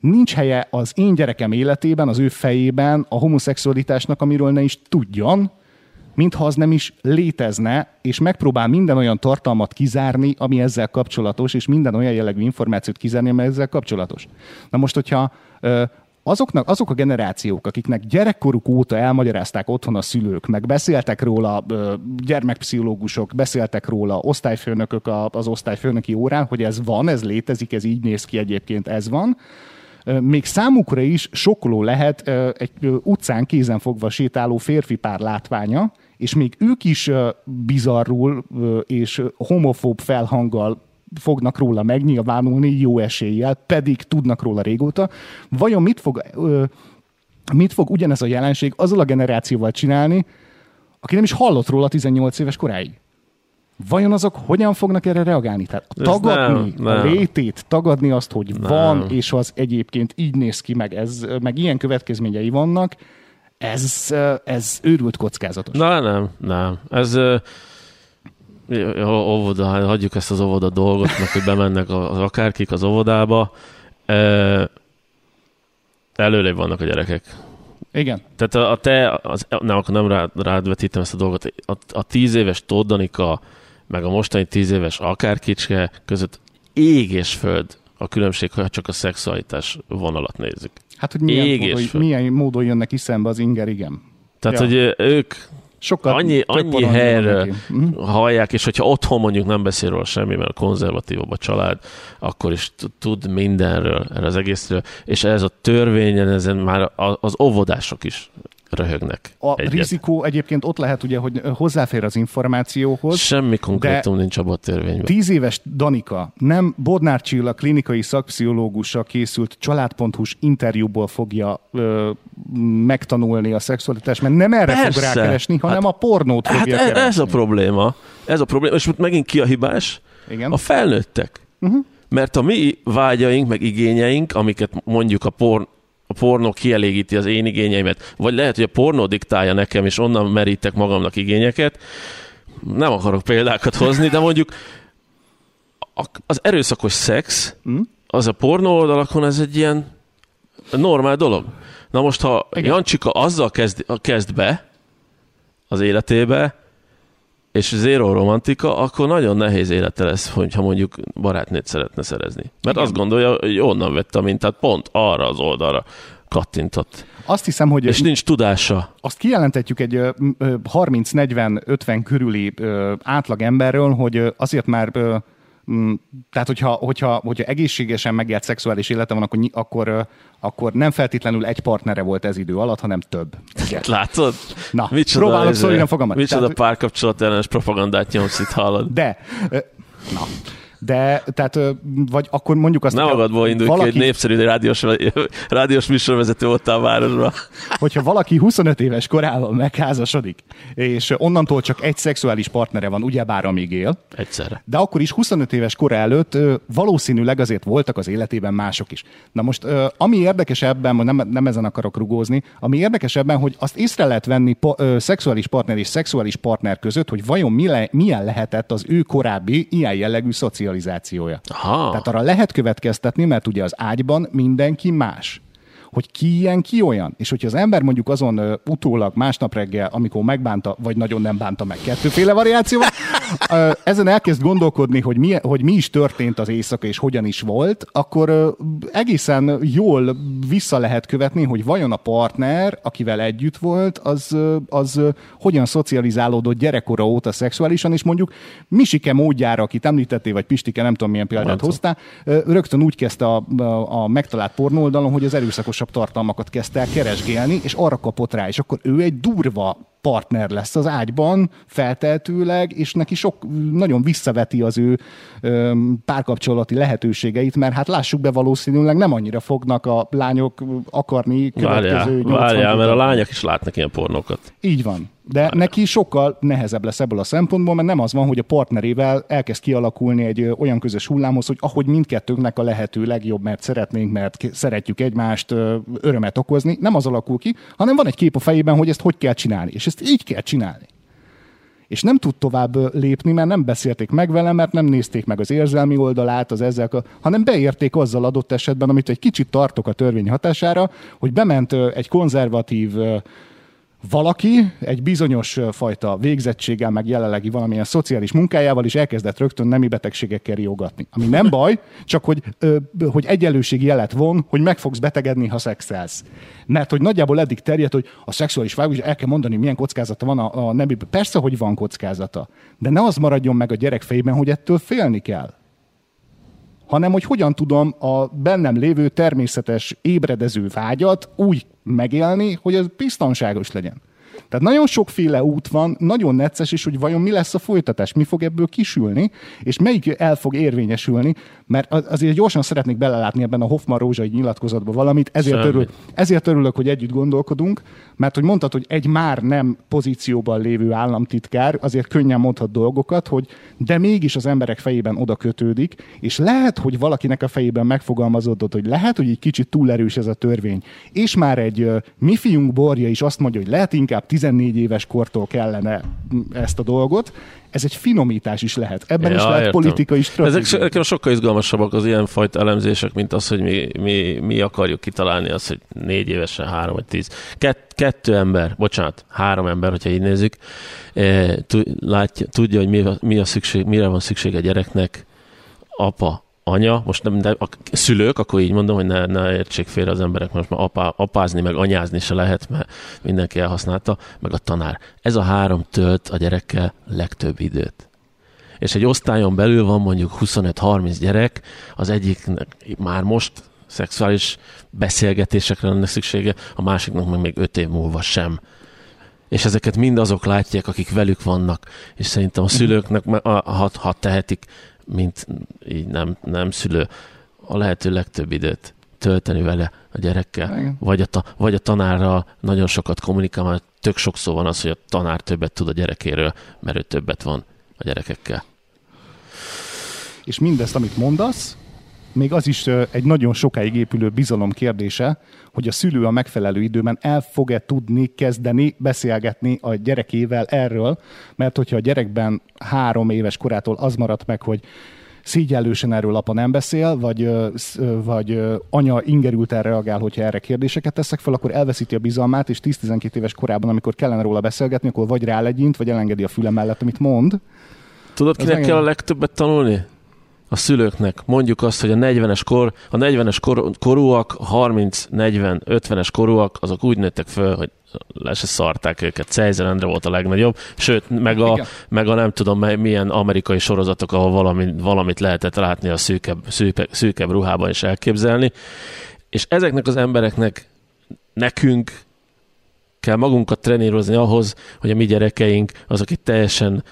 S2: nincs helye az én gyerekem életében, az ő fejében a homoszexualitásnak, amiről ne is tudjon, mintha az nem is létezne, és megpróbál minden olyan tartalmat kizárni, ami ezzel kapcsolatos, és minden olyan jellegű információt kizárni, ami ezzel kapcsolatos. Na most, hogyha azoknak, azok a generációk, akiknek gyerekkoruk óta elmagyarázták otthon a szülők, meg beszéltek róla gyermekpszichológusok, beszéltek róla osztályfőnökök az osztályfőnöki órán, hogy ez van, ez létezik, ez így néz ki egyébként, ez van, még számukra is sokkoló lehet egy utcán kézenfogva sétáló férfi pár látványa, és még ők is bizarrul és homofób felhanggal fognak róla megnyilvánulni jó eséllyel, pedig tudnak róla régóta. Vajon mit fog, mit fog ugyanez a jelenség azzal a generációval csinálni, aki nem is hallott róla 18 éves koráig? Vajon azok hogyan fognak erre reagálni? Tehát tagadni
S3: nem,
S2: a
S3: nem.
S2: létét, tagadni azt, hogy van, és az egyébként így néz ki, meg, ez, meg ilyen következményei vannak, ez, ez őrült kockázatos.
S3: Na nem, nem. Ez óvoda, hagyjuk ezt az óvoda dolgot, meg hogy bemennek az akárkik az óvodába. Előrébb vannak a gyerekek.
S2: Igen.
S3: Tehát a, a te, az, nem, akkor nem rád, rád vetítem ezt a dolgot, a, a tíz éves Toddanika, meg a mostani tíz éves akárkicske között ég és föld a különbség, ha csak a szexualitás vonalat nézzük.
S2: Hát, hogy milyen,
S3: Ég és
S2: módon,
S3: föld.
S2: milyen módon jönnek ki szembe az inger, igen.
S3: Tehát,
S2: Ja.
S3: hogy ők
S2: Sokkal
S3: annyi, annyi helyről.
S2: Mhm.
S3: hallják, és hogyha otthon mondjuk nem beszél róla semmi, mert a konzervatívabb a család, akkor is tud mindenről, erre az egészről, és ez a törvényen, ezen már az óvodások is röhögnek.
S2: A
S3: egyet.
S2: rizikó egyébként ott lehet, ugye, hogy hozzáfér az információhoz.
S3: Semmi konkrétum nincs abban a törvényben.
S2: Tíz éves Danika nem Bodnár Csilla klinikai szakpszichológusa készült család.hu-s interjúból fogja ö, megtanulni a szexualitást, mert nem erre
S3: Persze.
S2: fog rákeresni, hanem
S3: Hát-
S2: a pornót
S3: Hát
S2: fogja
S3: e-
S2: keresni.
S3: ez a probléma. Ez a probléma. És most megint ki a hibás?
S2: Igen.
S3: A felnőttek. Uh-huh. Mert a mi vágyaink, meg igényeink, amiket mondjuk a, porn, a pornó kielégíti az én igényeimet, vagy lehet, hogy a pornó diktálja nekem, és onnan merítek magamnak igényeket, nem akarok példákat hozni, de mondjuk az erőszakos szex,
S2: Hm?
S3: az a pornó oldalakon, ez egy ilyen normál dolog. Na most, ha.
S2: Igen.
S3: Jancsika azzal kezd, kezd be az életébe, és zéro romantika, akkor nagyon nehéz élete lesz, hogyha mondjuk barátnőt szeretne szerezni. Mert
S2: Igen.
S3: azt gondolja, hogy onnan vette a mintát, pont arra az oldalra kattintott.
S2: Azt hiszem, hogy
S3: És nincs tudása.
S2: azt kijelentetjük egy ö, ö, 30-40-50 körüli ö, átlag emberről, hogy azért már tehát, hogyha, hogyha, hogyha egészségesen megélt szexuális élete van, akkor, akkor, akkor nem feltétlenül egy partnere volt ez idő alatt, hanem több. Igen.
S3: Látod?
S2: Na,
S3: Micsoda,
S2: próbálok
S3: izé,
S2: szólni a fogamat.
S3: Micsoda
S2: Tehát-
S3: párkapcsolat ellenes propagandát nyomsz itt, hallod?
S2: De, na, de, tehát, vagy akkor mondjuk azt...
S3: Nem magadból indulj ki, egy népszerű rádiós, rádiós műsorvezető voltál a városban.
S2: hogyha valaki 25 éves korában megházasodik, és onnantól csak egy szexuális partnere van, ugyebár amíg él,
S3: Egyszerre.
S2: de akkor is 25 éves kora előtt valószínűleg azért voltak az életében mások is. Na most, ami érdekes ebben, nem, nem ezen akarok rugózni, ami érdekes ebben, hogy azt észre lehet venni ö, szexuális partner és szexuális partner között, hogy vajon mi le, milyen lehetett az ő korábbi ilyen jellegű szocializációja.
S3: Aha.
S2: Tehát arra lehet következtetni, mert ugye az ágyban mindenki más hogy ki ilyen, ki olyan. És hogyha az ember mondjuk azon ö, utólag másnap reggel, amikor megbánta, vagy nagyon nem bánta meg kettőféle variáció, ö, ezen elkezd gondolkodni, hogy mi, hogy mi is történt az éjszaka, és hogyan is volt, akkor ö, egészen jól vissza lehet követni, hogy vajon a partner, akivel együtt volt, az, ö, az ö, hogyan szocializálódott gyerekkora óta szexuálisan, és mondjuk Misike módjára, akit említettél, vagy Pistike, nem tudom milyen példát
S3: tudom.
S2: hoztál, ö, rögtön úgy kezdte a, a, a megtalált pornóoldalon, hogy az erőszakosabb tartalmakat kezdte el keresgélni, és arra kapott rá, és akkor ő egy durva partner lesz az ágyban, felteltőleg, és neki sok, nagyon visszaveti az ő ö, párkapcsolati lehetőségeit, mert hát lássuk be, valószínűleg nem annyira fognak a lányok akarni következő
S3: Várjál,
S2: 80
S3: várjál, mert a lányok is látnak ilyen pornókat.
S2: Így van. De neki sokkal nehezebb lesz ebből a szempontból, mert nem az van, hogy a partnerével elkezd kialakulni egy olyan közös hullámhoz, hogy ahogy mindkettőnknek a lehető legjobb, mert szeretnénk, mert szeretjük egymást örömet okozni, nem az alakul ki, hanem van egy kép a fejében, hogy ezt hogy kell csinálni. És ezt így kell csinálni. És nem tud tovább lépni, mert nem beszélték meg vele, mert nem nézték meg az érzelmi oldalát, az ezzel, hanem beérték azzal adott esetben, amit egy kicsit tartok a törvény hatására, hogy bement egy konzervatív valaki egy bizonyos fajta végzettséggel, meg jelenlegi valamilyen szociális munkájával is elkezdett rögtön nemi betegségekkel riogatni. Ami nem baj, csak hogy, hogy egyenlőségi jelet von, hogy meg fogsz betegedni, ha szexelsz. Mert hogy nagyjából eddig terjedt, hogy a szexuális vágás, el kell mondani, milyen kockázata van a, a nemi. Persze, hogy van kockázata, de ne az maradjon meg a gyerek fejében, hogy ettől félni kell hanem hogy hogyan tudom a bennem lévő természetes ébredező vágyat úgy megélni, hogy ez biztonságos legyen. Tehát nagyon sokféle út van, nagyon necces is, hogy vajon mi lesz a folytatás, mi fog ebből kisülni, és melyik el fog érvényesülni, mert az- azért gyorsan szeretnék belelátni ebben a Hoffman rózsai nyilatkozatba valamit, ezért,
S3: Semmi.
S2: örül, ezért örülök, hogy együtt gondolkodunk, mert hogy mondtad, hogy egy már nem pozícióban lévő államtitkár azért könnyen mondhat dolgokat, hogy de mégis az emberek fejében oda kötődik, és lehet, hogy valakinek a fejében megfogalmazódott, hogy lehet, hogy egy kicsit túl erős ez a törvény, és már egy mi fiunk borja is azt mondja, hogy lehet inkább 14 éves kortól kellene ezt a dolgot, ez egy finomítás is lehet. Ebben is lehet
S3: értem.
S2: politikai stratégia.
S3: Ezek nekem sokkal izgalmasabbak az ilyen fajta elemzések, mint az, hogy mi, mi, mi akarjuk kitalálni azt, hogy négy évesen három vagy tíz. Kett, kettő ember, bocsánat, három ember, hogyha így nézzük, tu- látja, tudja, hogy mi, mi a szükség, mire van szükség a gyereknek, apa, anya, most nem, de a szülők, akkor így mondom, hogy ne, ne értsék félre az emberek, most már apá, apázni, meg anyázni se lehet, mert mindenki elhasználta, meg a tanár. Ez a három tölt a gyerekkel legtöbb időt. És egy osztályon belül van mondjuk 25-30 gyerek, az egyik már most szexuális beszélgetésekre lenne szüksége, a másiknak meg még öt év múlva sem. És ezeket mind azok látják, akik velük vannak. És szerintem a szülőknek, ha, ha tehetik, mint így nem, nem szülő, a lehető legtöbb időt tölteni vele a gyerekkel, vagy a, ta, vagy a tanárral nagyon sokat kommunikál, mert tök sokszor van az, hogy a tanár többet tud a gyerekéről, mert ő többet van a gyerekekkel.
S2: És mindezt, amit mondasz, még az is egy nagyon sokáig épülő bizalom kérdése, hogy a szülő a megfelelő időben el fog-e tudni kezdeni beszélgetni a gyerekével erről, mert hogyha a gyerekben három éves korától az maradt meg, hogy szígyellősen erről apa nem beszél, vagy, vagy anya ingerülten reagál, hogyha erre kérdéseket teszek fel, akkor elveszíti a bizalmát, és 10-12 éves korában, amikor kellene róla beszélgetni, akkor vagy rálegyint, vagy elengedi a füle mellett, amit mond.
S3: Tudod, kinek kell a legtöbbet tanulni? A szülőknek mondjuk azt, hogy a 40-es kor, a 40-es kor, korúak, 30, 40, 50-es korúak, azok úgy nőttek föl, hogy le se szarták őket. Cejzelendre volt a legnagyobb, sőt, meg a, meg a nem tudom milyen amerikai sorozatok, ahol valami, valamit lehetett látni a szűkebb, szűkebb, szűkebb ruhában is elképzelni. És ezeknek az embereknek nekünk kell magunkat trenírozni ahhoz, hogy a mi gyerekeink azok itt teljesen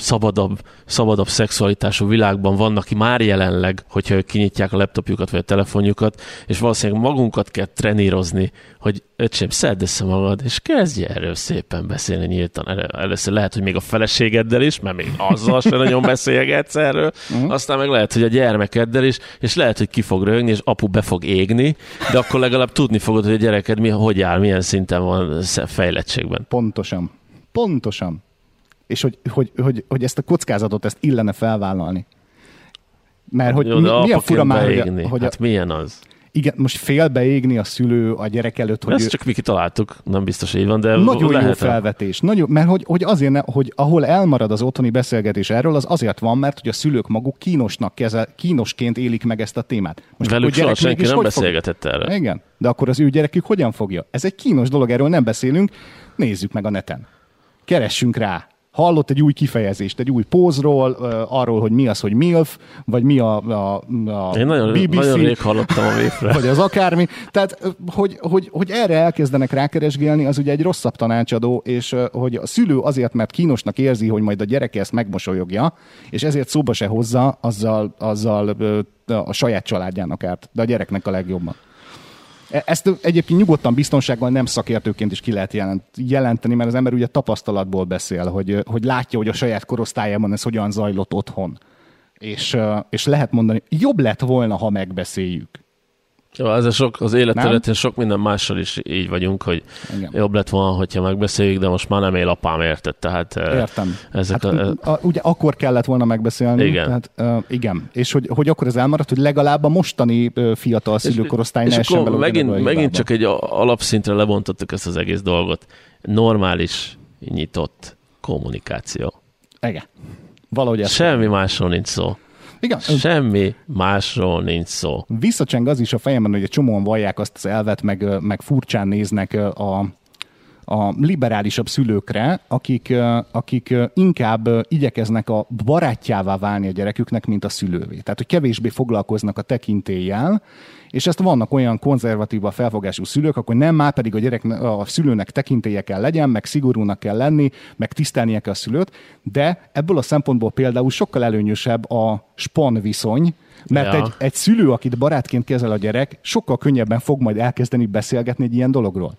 S3: szabadabb, szabadabb szexualitású világban vannak ki már jelenleg, hogyha ők kinyitják a laptopjukat vagy a telefonjukat, és valószínűleg magunkat kell trenírozni, hogy öcsém, szedd össze magad, és kezdj erről szépen beszélni nyíltan. Először lehet, hogy még a feleségeddel is, mert még azzal sem nagyon beszélgetsz erről, uh-huh. aztán meg lehet, hogy a gyermekeddel is, és lehet, hogy ki fog rögni, és apu be fog égni, de akkor legalább tudni fogod, hogy a gyereked mi, hogy áll, milyen szinten van fejlettségben.
S2: Pontosan. Pontosan és hogy, hogy, hogy, hogy ezt a kockázatot ezt illene felvállalni.
S3: Mert hogy Jó, mi, milyen fura már, hogy, hogy hát a, milyen az?
S2: Igen, most félbeégni a szülő a gyerek előtt, hogy...
S3: Ezt ő... csak mi kitaláltuk, nem biztos, hogy így van, de
S2: Nagyon lehet jó felvetés. Nagyon, mert hogy, hogy azért, ne, hogy ahol elmarad az otthoni beszélgetés erről, az azért van, mert hogy a szülők maguk kínosnak kezel, kínosként élik meg ezt a témát.
S3: Most Velük soha senki nem beszélgetett fog... erre.
S2: Igen, de akkor az ő gyerekük hogyan fogja? Ez egy kínos dolog, erről nem beszélünk, nézzük meg a neten. Keressünk rá hallott egy új kifejezést, egy új pózról, arról, hogy mi az, hogy MILF, vagy mi a, a, a
S3: Én nagyon, BBC, nagyon rég hallottam a véfre.
S2: Vagy az akármi. Tehát, hogy, hogy, hogy erre elkezdenek rákeresgélni, az ugye egy rosszabb tanácsadó, és hogy a szülő azért, mert kínosnak érzi, hogy majd a gyereke ezt megmosolyogja, és ezért szóba se hozza, azzal, azzal a saját családjának át, de a gyereknek a legjobban. E, ezt egyébként nyugodtan biztonsággal nem szakértőként is ki lehet jelent, jelenteni, mert az ember ugye tapasztalatból beszél, hogy, hogy látja, hogy a saját korosztályában ez hogyan zajlott otthon. És, és lehet mondani, jobb lett volna, ha megbeszéljük.
S3: Ja, ez a sok, az élet területén sok minden mással is így vagyunk, hogy Igen. jobb lett volna, hogyha megbeszéljük, de most már nem él apám, érted? Tehát,
S2: Értem. Ezek hát, a, a, ugye akkor kellett volna megbeszélni.
S3: Igen. Tehát,
S2: uh, igen. És hogy, hogy akkor ez elmaradt, hogy legalább a mostani uh, fiatal szülőkorosztály
S3: és, ne és akkor megint, megint csak egy alapszintre lebontottuk ezt az egész dolgot. Normális, nyitott kommunikáció.
S2: Igen. Valahogy
S3: Semmi másról nincs szó. Igen. Semmi másról nincs szó.
S2: Visszacseng az is a fejemben, hogy egy csomóan vallják azt az elvet, meg, meg furcsán néznek a, a liberálisabb szülőkre, akik, akik inkább igyekeznek a barátjává válni a gyereküknek, mint a szülővé. Tehát, hogy kevésbé foglalkoznak a tekintéllyel, és ezt vannak olyan konzervatív a felfogású szülők, akkor nem már pedig a gyerek, a szülőnek tekintélye kell legyen, meg szigorúnak kell lenni, meg tisztelnie kell a szülőt, de ebből a szempontból például sokkal előnyösebb a span viszony, mert ja. egy, egy szülő, akit barátként kezel a gyerek, sokkal könnyebben fog majd elkezdeni beszélgetni egy ilyen dologról.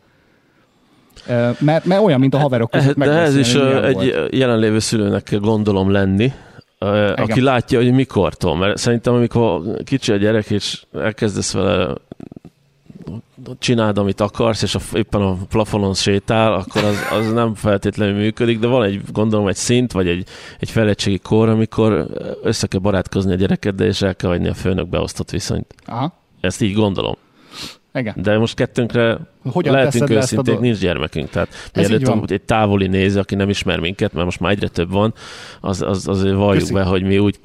S2: Mert, mert olyan, mint a haverok között
S3: De ez is egy volt. jelenlévő szülőnek kell gondolom lenni, igen. aki látja, hogy mikortól. Mert szerintem, amikor kicsi a gyerek, és elkezdesz vele csináld, amit akarsz, és a, éppen a plafonon sétál, akkor az, az nem feltétlenül működik, de van egy, gondolom, egy szint, vagy egy, egy fejlettségi kor, amikor össze kell barátkozni a gyerekeddel, és el kell hagyni a főnök beosztott viszonyt. Aha. Ezt így gondolom. Igen. De most kettőnkre Hogyan lehetünk őszinték, nincs gyermekünk. Tehát mielőtt egy távoli néző, aki nem ismer minket, mert most már egyre több van, az, az azért valljuk Köszi. be, hogy mi úgy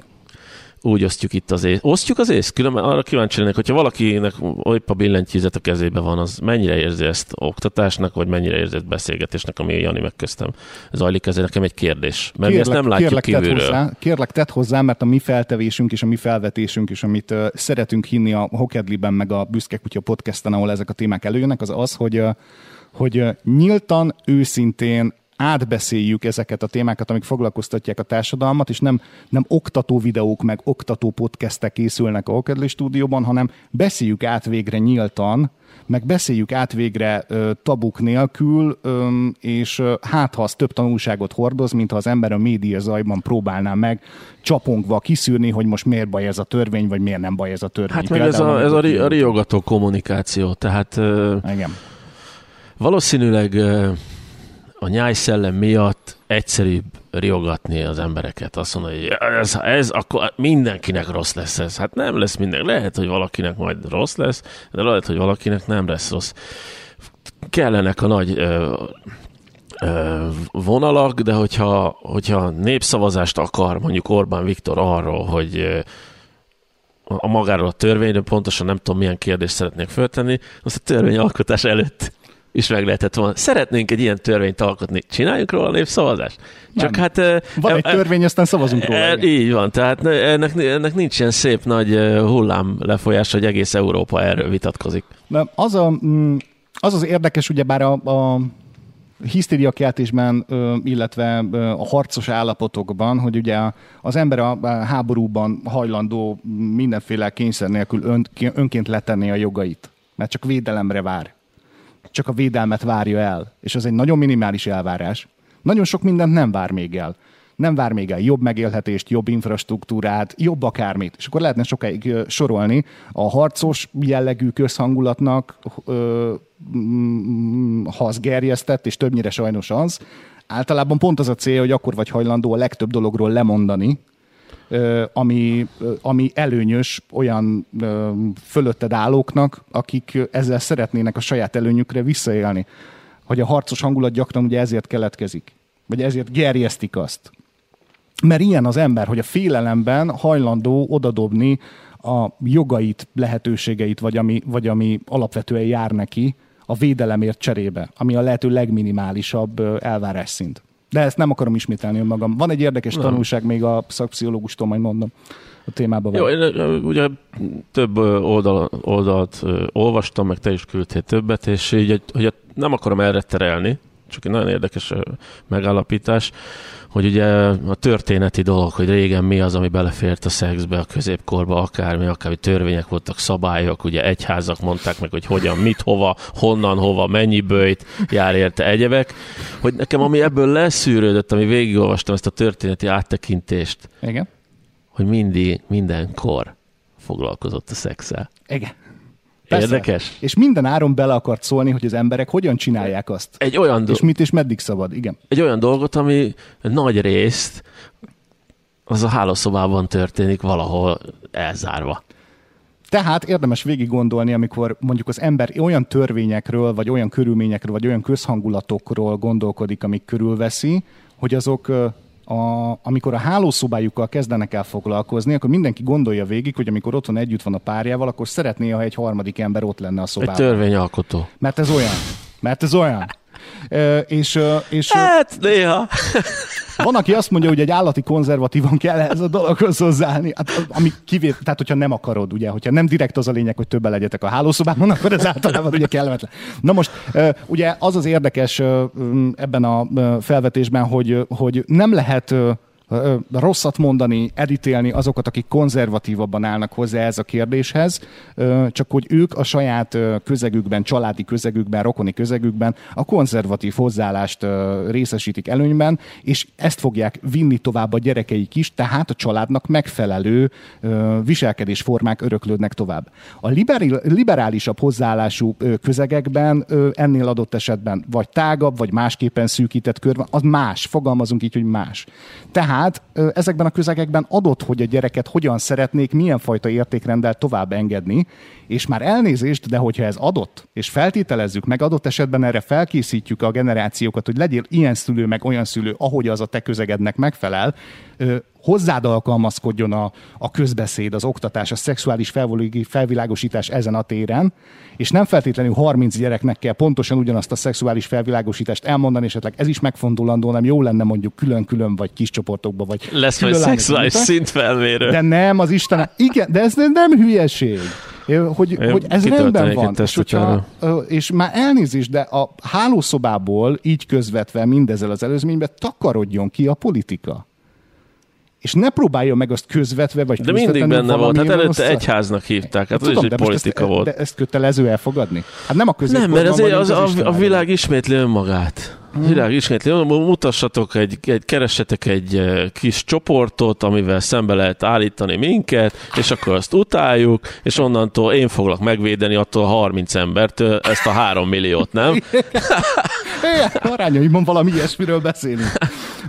S3: úgy osztjuk itt az észt. Osztjuk az észt? Különben arra kíváncsi lennék, hogyha valakinek épp a billentyűzet a kezébe van, az mennyire érzi ezt oktatásnak, vagy mennyire érzi ezt beszélgetésnek, ami Jani megkösztem zajlik, ez nekem egy kérdés. Mert kérlek, mi ezt nem látjuk kérlek, kívülről.
S2: Tedd hozzá, kérlek, tedd hozzá, mert a mi feltevésünk és a mi felvetésünk is, amit uh, szeretünk hinni a Hokedliben, meg a Büszke Kutya podcasten, ahol ezek a témák előjönnek, az az, hogy, uh, hogy nyíltan, őszintén átbeszéljük ezeket a témákat, amik foglalkoztatják a társadalmat, és nem, nem oktató videók, meg oktató podcastek készülnek a Okedli stúdióban, hanem beszéljük át végre nyíltan, meg beszéljük át végre ö, tabuk nélkül, ö, és ö, hát ha az több tanulságot hordoz, mint ha az ember a média zajban próbálná meg csapongva kiszűrni, hogy most miért baj ez a törvény, vagy miért nem baj ez a törvény.
S3: Hát meg ez a, ez a, ri, a riogató kommunikáció, tehát ö,
S2: Igen.
S3: valószínűleg ö, a nyájszellem miatt egyszerűbb riogatni az embereket. Azt mondani, hogy ez, ez, akkor mindenkinek rossz lesz ez. Hát nem lesz minden. Lehet, hogy valakinek majd rossz lesz, de lehet, hogy valakinek nem lesz rossz. Kellenek a nagy ö, ö, vonalak, de hogyha, hogyha népszavazást akar mondjuk Orbán Viktor arról, hogy a magáról a törvényről, pontosan nem tudom, milyen kérdést szeretnék föltenni, azt a törvényalkotás előtt is meg lehetett volna. Szeretnénk egy ilyen törvényt alkotni. Csináljuk róla népszavazást?
S2: Csak Nem. hát... Van egy törvény, aztán szavazunk róla.
S3: E, így van, tehát ennek, ennek nincs ilyen szép nagy hullám lefolyás, hogy egész Európa erről vitatkozik.
S2: De az, a, mm, az az érdekes, ugyebár a, a hisztériakeltésben, illetve a harcos állapotokban, hogy ugye az ember a háborúban hajlandó mindenféle kényszer nélkül önként letenni a jogait, mert csak védelemre vár csak a védelmet várja el. És az egy nagyon minimális elvárás. Nagyon sok mindent nem vár még el. Nem vár még el jobb megélhetést, jobb infrastruktúrát, jobb akármit. És akkor lehetne sokáig sorolni a harcos jellegű közhangulatnak, ha az gerjesztett, és többnyire sajnos az, általában pont az a cél, hogy akkor vagy hajlandó a legtöbb dologról lemondani, ami, ami előnyös olyan fölötted állóknak, akik ezzel szeretnének a saját előnyükre visszaélni. Hogy a harcos hangulat gyakran ugye ezért keletkezik, vagy ezért gerjesztik azt. Mert ilyen az ember, hogy a félelemben hajlandó odadobni a jogait, lehetőségeit, vagy ami, vagy ami alapvetően jár neki a védelemért cserébe, ami a lehető legminimálisabb elvárás szint. De ezt nem akarom ismételni önmagam. Van egy érdekes nem. tanulság még a szakpszichológustól, majd mondom a témába.
S3: Jó, én ugye több oldal, oldalt olvastam, meg te is küldtél többet, és így, hogy nem akarom erre terelni, csak egy nagyon érdekes megállapítás, hogy ugye a történeti dolog, hogy régen mi az, ami belefért a szexbe, a középkorba, akármi, akármi törvények voltak, szabályok, ugye egyházak mondták meg, hogy hogyan, mit, hova, honnan, hova, mennyi bőjt jár érte egyebek, hogy nekem ami ebből leszűrődött, ami végigolvastam ezt a történeti áttekintést,
S2: Igen.
S3: hogy mindig, mindenkor foglalkozott a szexel.
S2: Igen.
S3: Persze. Érdekes.
S2: És minden áron bele akart szólni, hogy az emberek hogyan csinálják azt.
S3: Egy olyan
S2: do- és mit és meddig szabad, igen.
S3: Egy olyan dolgot, ami nagy részt az a hálószobában történik valahol elzárva.
S2: Tehát érdemes végig gondolni, amikor mondjuk az ember olyan törvényekről, vagy olyan körülményekről, vagy olyan közhangulatokról gondolkodik, amik körülveszi, hogy azok a, amikor a hálószobájukkal kezdenek el foglalkozni, akkor mindenki gondolja végig, hogy amikor otthon együtt van a párjával, akkor szeretné, ha egy harmadik ember ott lenne a szobában.
S3: Egy törvényalkotó.
S2: Mert ez olyan. Mert ez olyan. És, és,
S3: hát, néha.
S2: Van, aki azt mondja, hogy egy állati konzervatívan kell ez a dologhoz hozzáállni, hát, ami kivét, tehát hogyha nem akarod, ugye, hogyha nem direkt az a lényeg, hogy többen legyetek a hálószobában, akkor ez általában ugye kellemetlen. Na most, ugye az az érdekes ebben a felvetésben, hogy, hogy nem lehet rosszat mondani, editélni azokat, akik konzervatívabban állnak hozzá ez a kérdéshez, csak hogy ők a saját közegükben, családi közegükben, rokoni közegükben a konzervatív hozzáállást részesítik előnyben, és ezt fogják vinni tovább a gyerekeik is, tehát a családnak megfelelő viselkedésformák öröklődnek tovább. A liberálisabb hozzáállású közegekben ennél adott esetben vagy tágabb, vagy másképpen szűkített körben, az más, fogalmazunk így, hogy más. Tehát tehát ezekben a közegekben adott, hogy a gyereket hogyan szeretnék, milyen fajta értékrendel tovább engedni, és már elnézést, de hogyha ez adott, és feltételezzük, meg adott esetben erre felkészítjük a generációkat, hogy legyél ilyen szülő, meg olyan szülő, ahogy az a te közegednek megfelel, hozzád alkalmazkodjon a, a közbeszéd, az oktatás, a szexuális felvilágosítás ezen a téren, és nem feltétlenül 30 gyereknek kell pontosan ugyanazt a szexuális felvilágosítást elmondani, esetleg ez is megfontolandó, nem jó lenne mondjuk külön-külön, vagy kis csoportokba, vagy
S3: Lesz majd szexuális szintfelmérő.
S2: De nem, az Isten, igen, de ez nem hülyeség. Hogy, Én hogy ez rendben van. És, hogyha, és már elnézést, de a hálószobából így közvetve mindezzel az előzményben takarodjon ki a politika és ne próbálja meg azt közvetve, vagy
S3: De mindig benne volt, hát előtte össze... egyháznak hívták, hát tudom, az is egy politika
S2: ezt,
S3: volt.
S2: De ezt kötelező elfogadni? Hát nem a
S3: Nem, mert azért az, az, a, a világ ismétli önmagát. Hmm. Világ ismétli. Mutassatok egy, egy, keressetek egy kis csoportot, amivel szembe lehet állítani minket, és akkor azt utáljuk, és onnantól én foglak megvédeni attól a 30 embert ezt a 3 milliót, nem?
S2: Igen, arányaimban valami ilyesmiről beszélünk.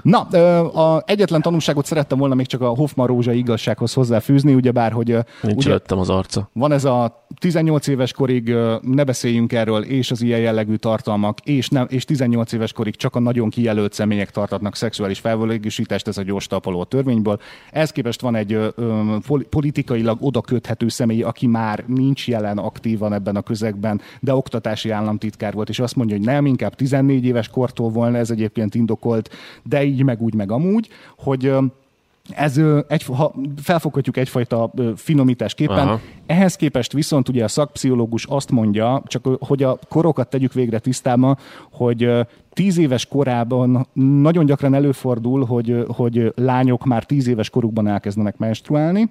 S2: Na, a egyetlen tanulságot szerettem volna még csak a Hoffman Rózsa igazsághoz hozzáfűzni, ugyebár, hogy...
S3: Nincs ugye, az arca.
S2: Van ez a 18 éves korig ne beszéljünk erről, és az ilyen jellegű tartalmak, és, nem, és 18 éves korig csak a nagyon kijelölt személyek tartatnak szexuális felvilágosítást, ez a gyors tapoló törvényből. Ez képest van egy ö, politikailag oda köthető személy, aki már nincs jelen aktívan ebben a közegben, de oktatási államtitkár volt, és azt mondja, hogy nem, inkább 14 éves kortól volna ez egyébként indokolt, de így meg úgy meg amúgy, hogy ez egy, ha felfoghatjuk egyfajta finomításképpen. Aha. Ehhez képest viszont ugye a szakpszichológus azt mondja, csak hogy a korokat tegyük végre tisztába, hogy tíz éves korában nagyon gyakran előfordul, hogy, hogy lányok már tíz éves korukban elkezdenek menstruálni,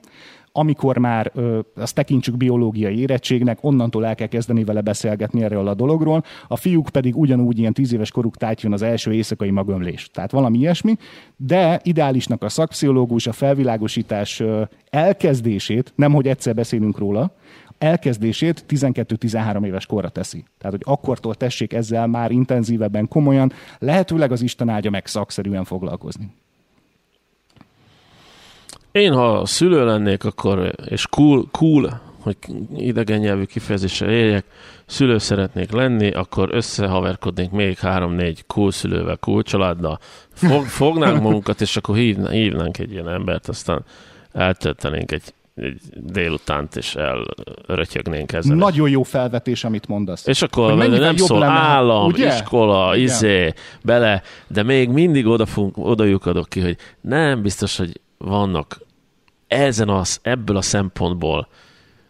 S2: amikor már ö, azt tekintsük biológiai érettségnek, onnantól el kell kezdeni vele beszélgetni erről a dologról, a fiúk pedig ugyanúgy ilyen tíz éves koruk tájt az első éjszakai magömlés. Tehát valami ilyesmi, de ideálisnak a szakpszichológus a felvilágosítás ö, elkezdését, nem hogy egyszer beszélünk róla, elkezdését 12-13 éves korra teszi. Tehát, hogy akkortól tessék ezzel már intenzívebben, komolyan, lehetőleg az Isten áldja meg szakszerűen foglalkozni.
S3: Én, ha szülő lennék, akkor, és cool, cool hogy idegen nyelvű kifejezéssel éljek, szülő szeretnék lenni, akkor összehaverkodnék még három-négy cool szülővel, cool családdal, fog, fognánk magunkat, és akkor hívnánk, hívnánk egy ilyen embert, aztán eltöltenénk egy, egy délutánt, és elrötyögnénk ezzel.
S2: Nagyon jó felvetés, amit mondasz.
S3: És akkor nem szól lenne, állam, ugye? iskola, Igen. izé, bele, de még mindig oda, oda lyukadok ki, hogy nem biztos, hogy vannak ezen az, ebből a szempontból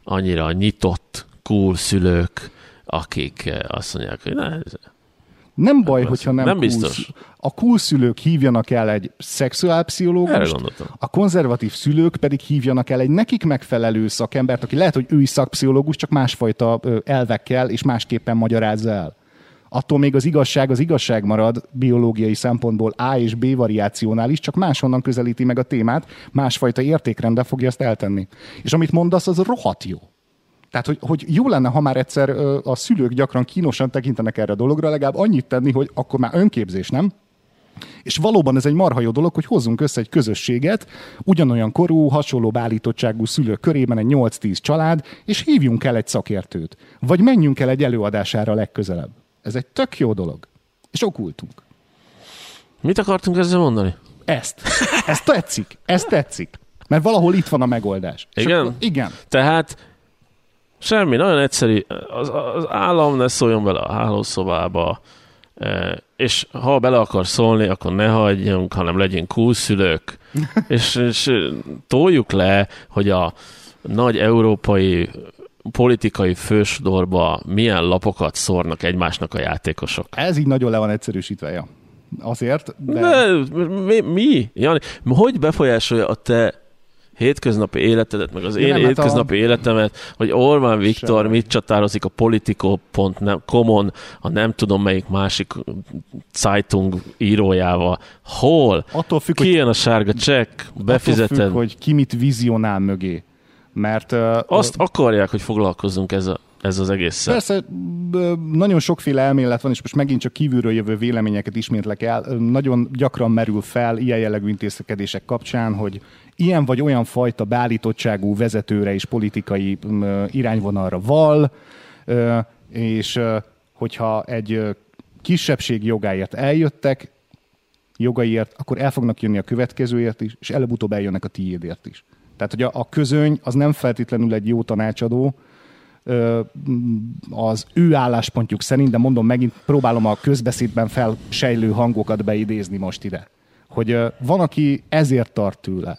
S3: annyira nyitott, cool szülők, akik eh, azt mondják, hogy ne,
S2: nem baj, nem hogyha nem, nem biztos. A cool szülők hívjanak el egy szexuálpszichológust, a konzervatív szülők pedig hívjanak el egy nekik megfelelő szakembert, aki lehet, hogy ő is szakpszichológus, csak másfajta elvekkel és másképpen magyarázza el attól még az igazság az igazság marad biológiai szempontból A és B variációnál is, csak máshonnan közelíti meg a témát, másfajta értékrendel fogja ezt eltenni. És amit mondasz, az rohadt jó. Tehát, hogy, hogy jó lenne, ha már egyszer a szülők gyakran kínosan tekintenek erre a dologra, legalább annyit tenni, hogy akkor már önképzés, nem? És valóban ez egy marha jó dolog, hogy hozzunk össze egy közösséget, ugyanolyan korú, hasonló beállítottságú szülők körében egy 8-10 család, és hívjunk el egy szakértőt. Vagy menjünk el egy előadására legközelebb. Ez egy tök jó dolog. És okultunk.
S3: Mit akartunk ezzel mondani?
S2: Ezt. Ez tetszik. Ez tetszik. Mert valahol itt van a megoldás.
S3: Igen? Akkor,
S2: igen.
S3: Tehát semmi, nagyon egyszerű. Az, az állam ne szóljon bele a hálószobába, e, és ha bele akar szólni, akkor ne hagyjunk, hanem legyünk kúszülők, és, és toljuk le, hogy a nagy európai politikai fősodorba milyen lapokat szórnak egymásnak a játékosok.
S2: Ez így nagyon le van egyszerűsítve, ja. Azért, de...
S3: de mi, mi? Jani, hogy befolyásolja a te hétköznapi életedet, meg az én nem, hétköznapi a... életemet, hogy Orbán Viktor Sem. mit csatározik a Politico.com-on, a nem tudom melyik másik Zeitung írójával. Hol? Attól függ, Ki jön a sárga csekk, befizeted. Attól függ,
S2: hogy ki mit vizionál mögé. Mert,
S3: Azt akarják, hogy foglalkozzunk ez, a, ez az egész.
S2: Persze, nagyon sokféle elmélet van, és most megint csak kívülről jövő véleményeket ismétlek el. Nagyon gyakran merül fel ilyen jellegű intézkedések kapcsán, hogy ilyen vagy olyan fajta beállítottságú vezetőre és politikai irányvonalra val, és hogyha egy kisebbség jogáért eljöttek, jogaiért, akkor el fognak jönni a következőért is, és előbb-utóbb eljönnek a tiédért is. Tehát, hogy a, a közöny az nem feltétlenül egy jó tanácsadó, az ő álláspontjuk szerint, de mondom megint, próbálom a közbeszédben felsejlő hangokat beidézni most ide. Hogy van, aki ezért tart tőle,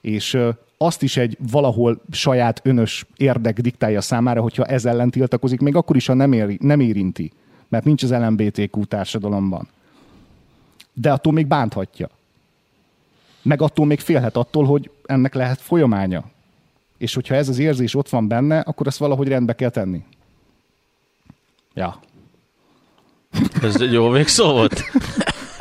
S2: és azt is egy valahol saját önös érdek diktálja számára, hogyha ez ellen tiltakozik, még akkor is, ha nem, éri, nem érinti, mert nincs az LMBTQ társadalomban. De attól még bánthatja. Meg attól még félhet attól, hogy ennek lehet folyamánya. És hogyha ez az érzés ott van benne, akkor ezt valahogy rendbe kell tenni. Ja.
S3: Ez egy jó végszó volt.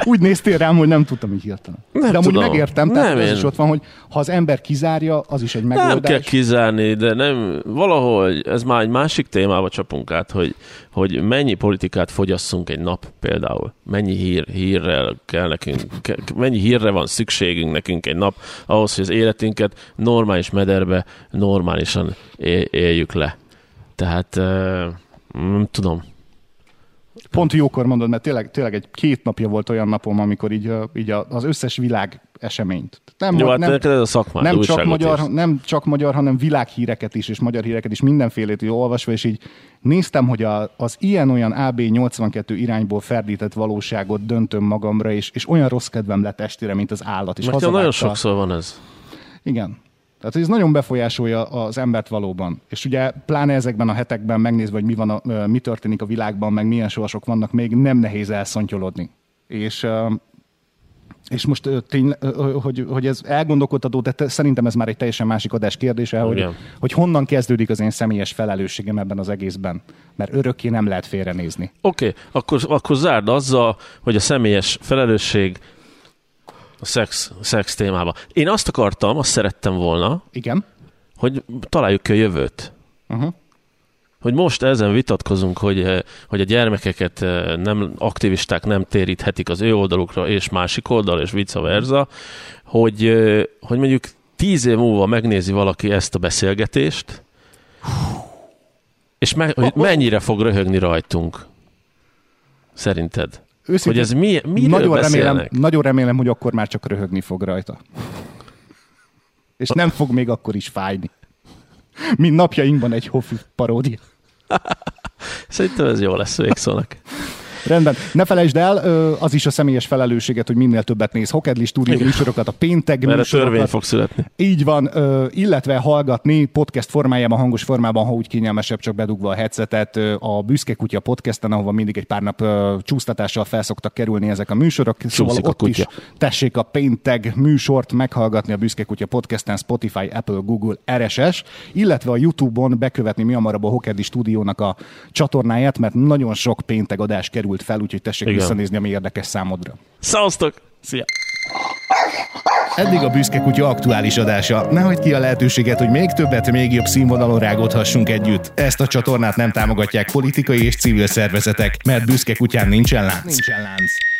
S2: Úgy néztél rám, hogy nem tudtam így hirtelen.
S3: Nem
S2: de amúgy
S3: tudom.
S2: megértem,
S3: Nem,
S2: tehát ez
S3: én-
S2: is ott van, hogy ha az ember kizárja, az is egy megoldás.
S3: Nem kell kizárni, de nem, valahogy ez már egy másik témába csapunk át, hogy, hogy mennyi politikát fogyasszunk egy nap például. Mennyi hír, hírrel kell nekünk, ke- mennyi hírre van szükségünk nekünk egy nap, ahhoz, hogy az életünket normális mederbe normálisan éljük le. Tehát eh, nem tudom.
S2: Pont jókor mondod, mert tényleg, tényleg egy két napja volt olyan napom, amikor így, így az összes világ eseményt. Nem,
S3: Jó, hát
S2: nem,
S3: neked ez a szakmád,
S2: nem, csak magyar,
S3: írsz.
S2: nem csak magyar, hanem világhíreket is, és magyar híreket is, mindenfélét így olvasva, és így néztem, hogy a, az ilyen-olyan AB82 irányból ferdített valóságot döntöm magamra, és, és olyan rossz kedvem lett estére, mint az állat. És
S3: Nekem nagyon sokszor van ez.
S2: Igen. Tehát ez nagyon befolyásolja az embert valóban. És ugye pláne ezekben a hetekben megnézve, hogy mi, van a, mi történik a világban, meg milyen sorsok vannak még, nem nehéz elszontyolodni. És, és most tény, hogy, hogy ez elgondolkodható, de te, szerintem ez már egy teljesen másik adás kérdése, hogy,
S3: Igen.
S2: hogy honnan kezdődik az én személyes felelősségem ebben az egészben. Mert örökké nem lehet félrenézni.
S3: Oké, okay, akkor, akkor zárd azzal, hogy a személyes felelősség a szex, szex témába. Én azt akartam, azt szerettem volna,
S2: Igen?
S3: hogy találjuk ki a jövőt.
S2: Uh-huh.
S3: Hogy most ezen vitatkozunk, hogy, eh, hogy a gyermekeket eh, nem, aktivisták nem téríthetik az ő oldalukra és másik oldal, és vice versa, hogy, eh, hogy mondjuk tíz év múlva megnézi valaki ezt a beszélgetést, és me, hogy mennyire fog röhögni rajtunk. Szerinted?
S2: Őszintén,
S3: Hogy ez mi, miről
S2: nagyon remélem,
S3: beszélnek?
S2: nagyon remélem, hogy akkor már csak röhögni fog rajta. És nem fog még akkor is fájni. Mint napjainkban egy hofi paródia.
S3: Szerintem ez jó lesz végszónak.
S2: Rendben. Ne felejtsd el, az is a személyes felelősséget, hogy minél többet néz Hokedli stúdió műsorokat, a péntek
S3: Mert a
S2: műsorokat.
S3: törvény fog születni.
S2: Így van, illetve hallgatni podcast formájában, hangos formában, ha úgy kényelmesebb, csak bedugva a headsetet a Büszke Kutya podcasten, ahova mindig egy pár nap csúsztatással felszoktak kerülni ezek a műsorok. Szóval
S3: a
S2: ott
S3: kutya.
S2: is tessék a pénteg műsort meghallgatni a Büszke Kutya podcasten, Spotify, Apple, Google, RSS, illetve a YouTube-on bekövetni mi hamarabb a Hokedli stúdiónak a csatornáját, mert nagyon sok pénteg adás került fel, úgyhogy tessék
S3: Igen.
S2: visszanézni, ami érdekes számodra.
S3: Szausztok! Szia!
S1: Eddig a Büszke Kutya aktuális adása. Ne hagyd ki a lehetőséget, hogy még többet, még jobb színvonalon rágódhassunk együtt. Ezt a csatornát nem támogatják politikai és civil szervezetek, mert Büszke Kutyán nincsen lánc. Nincsen lánc.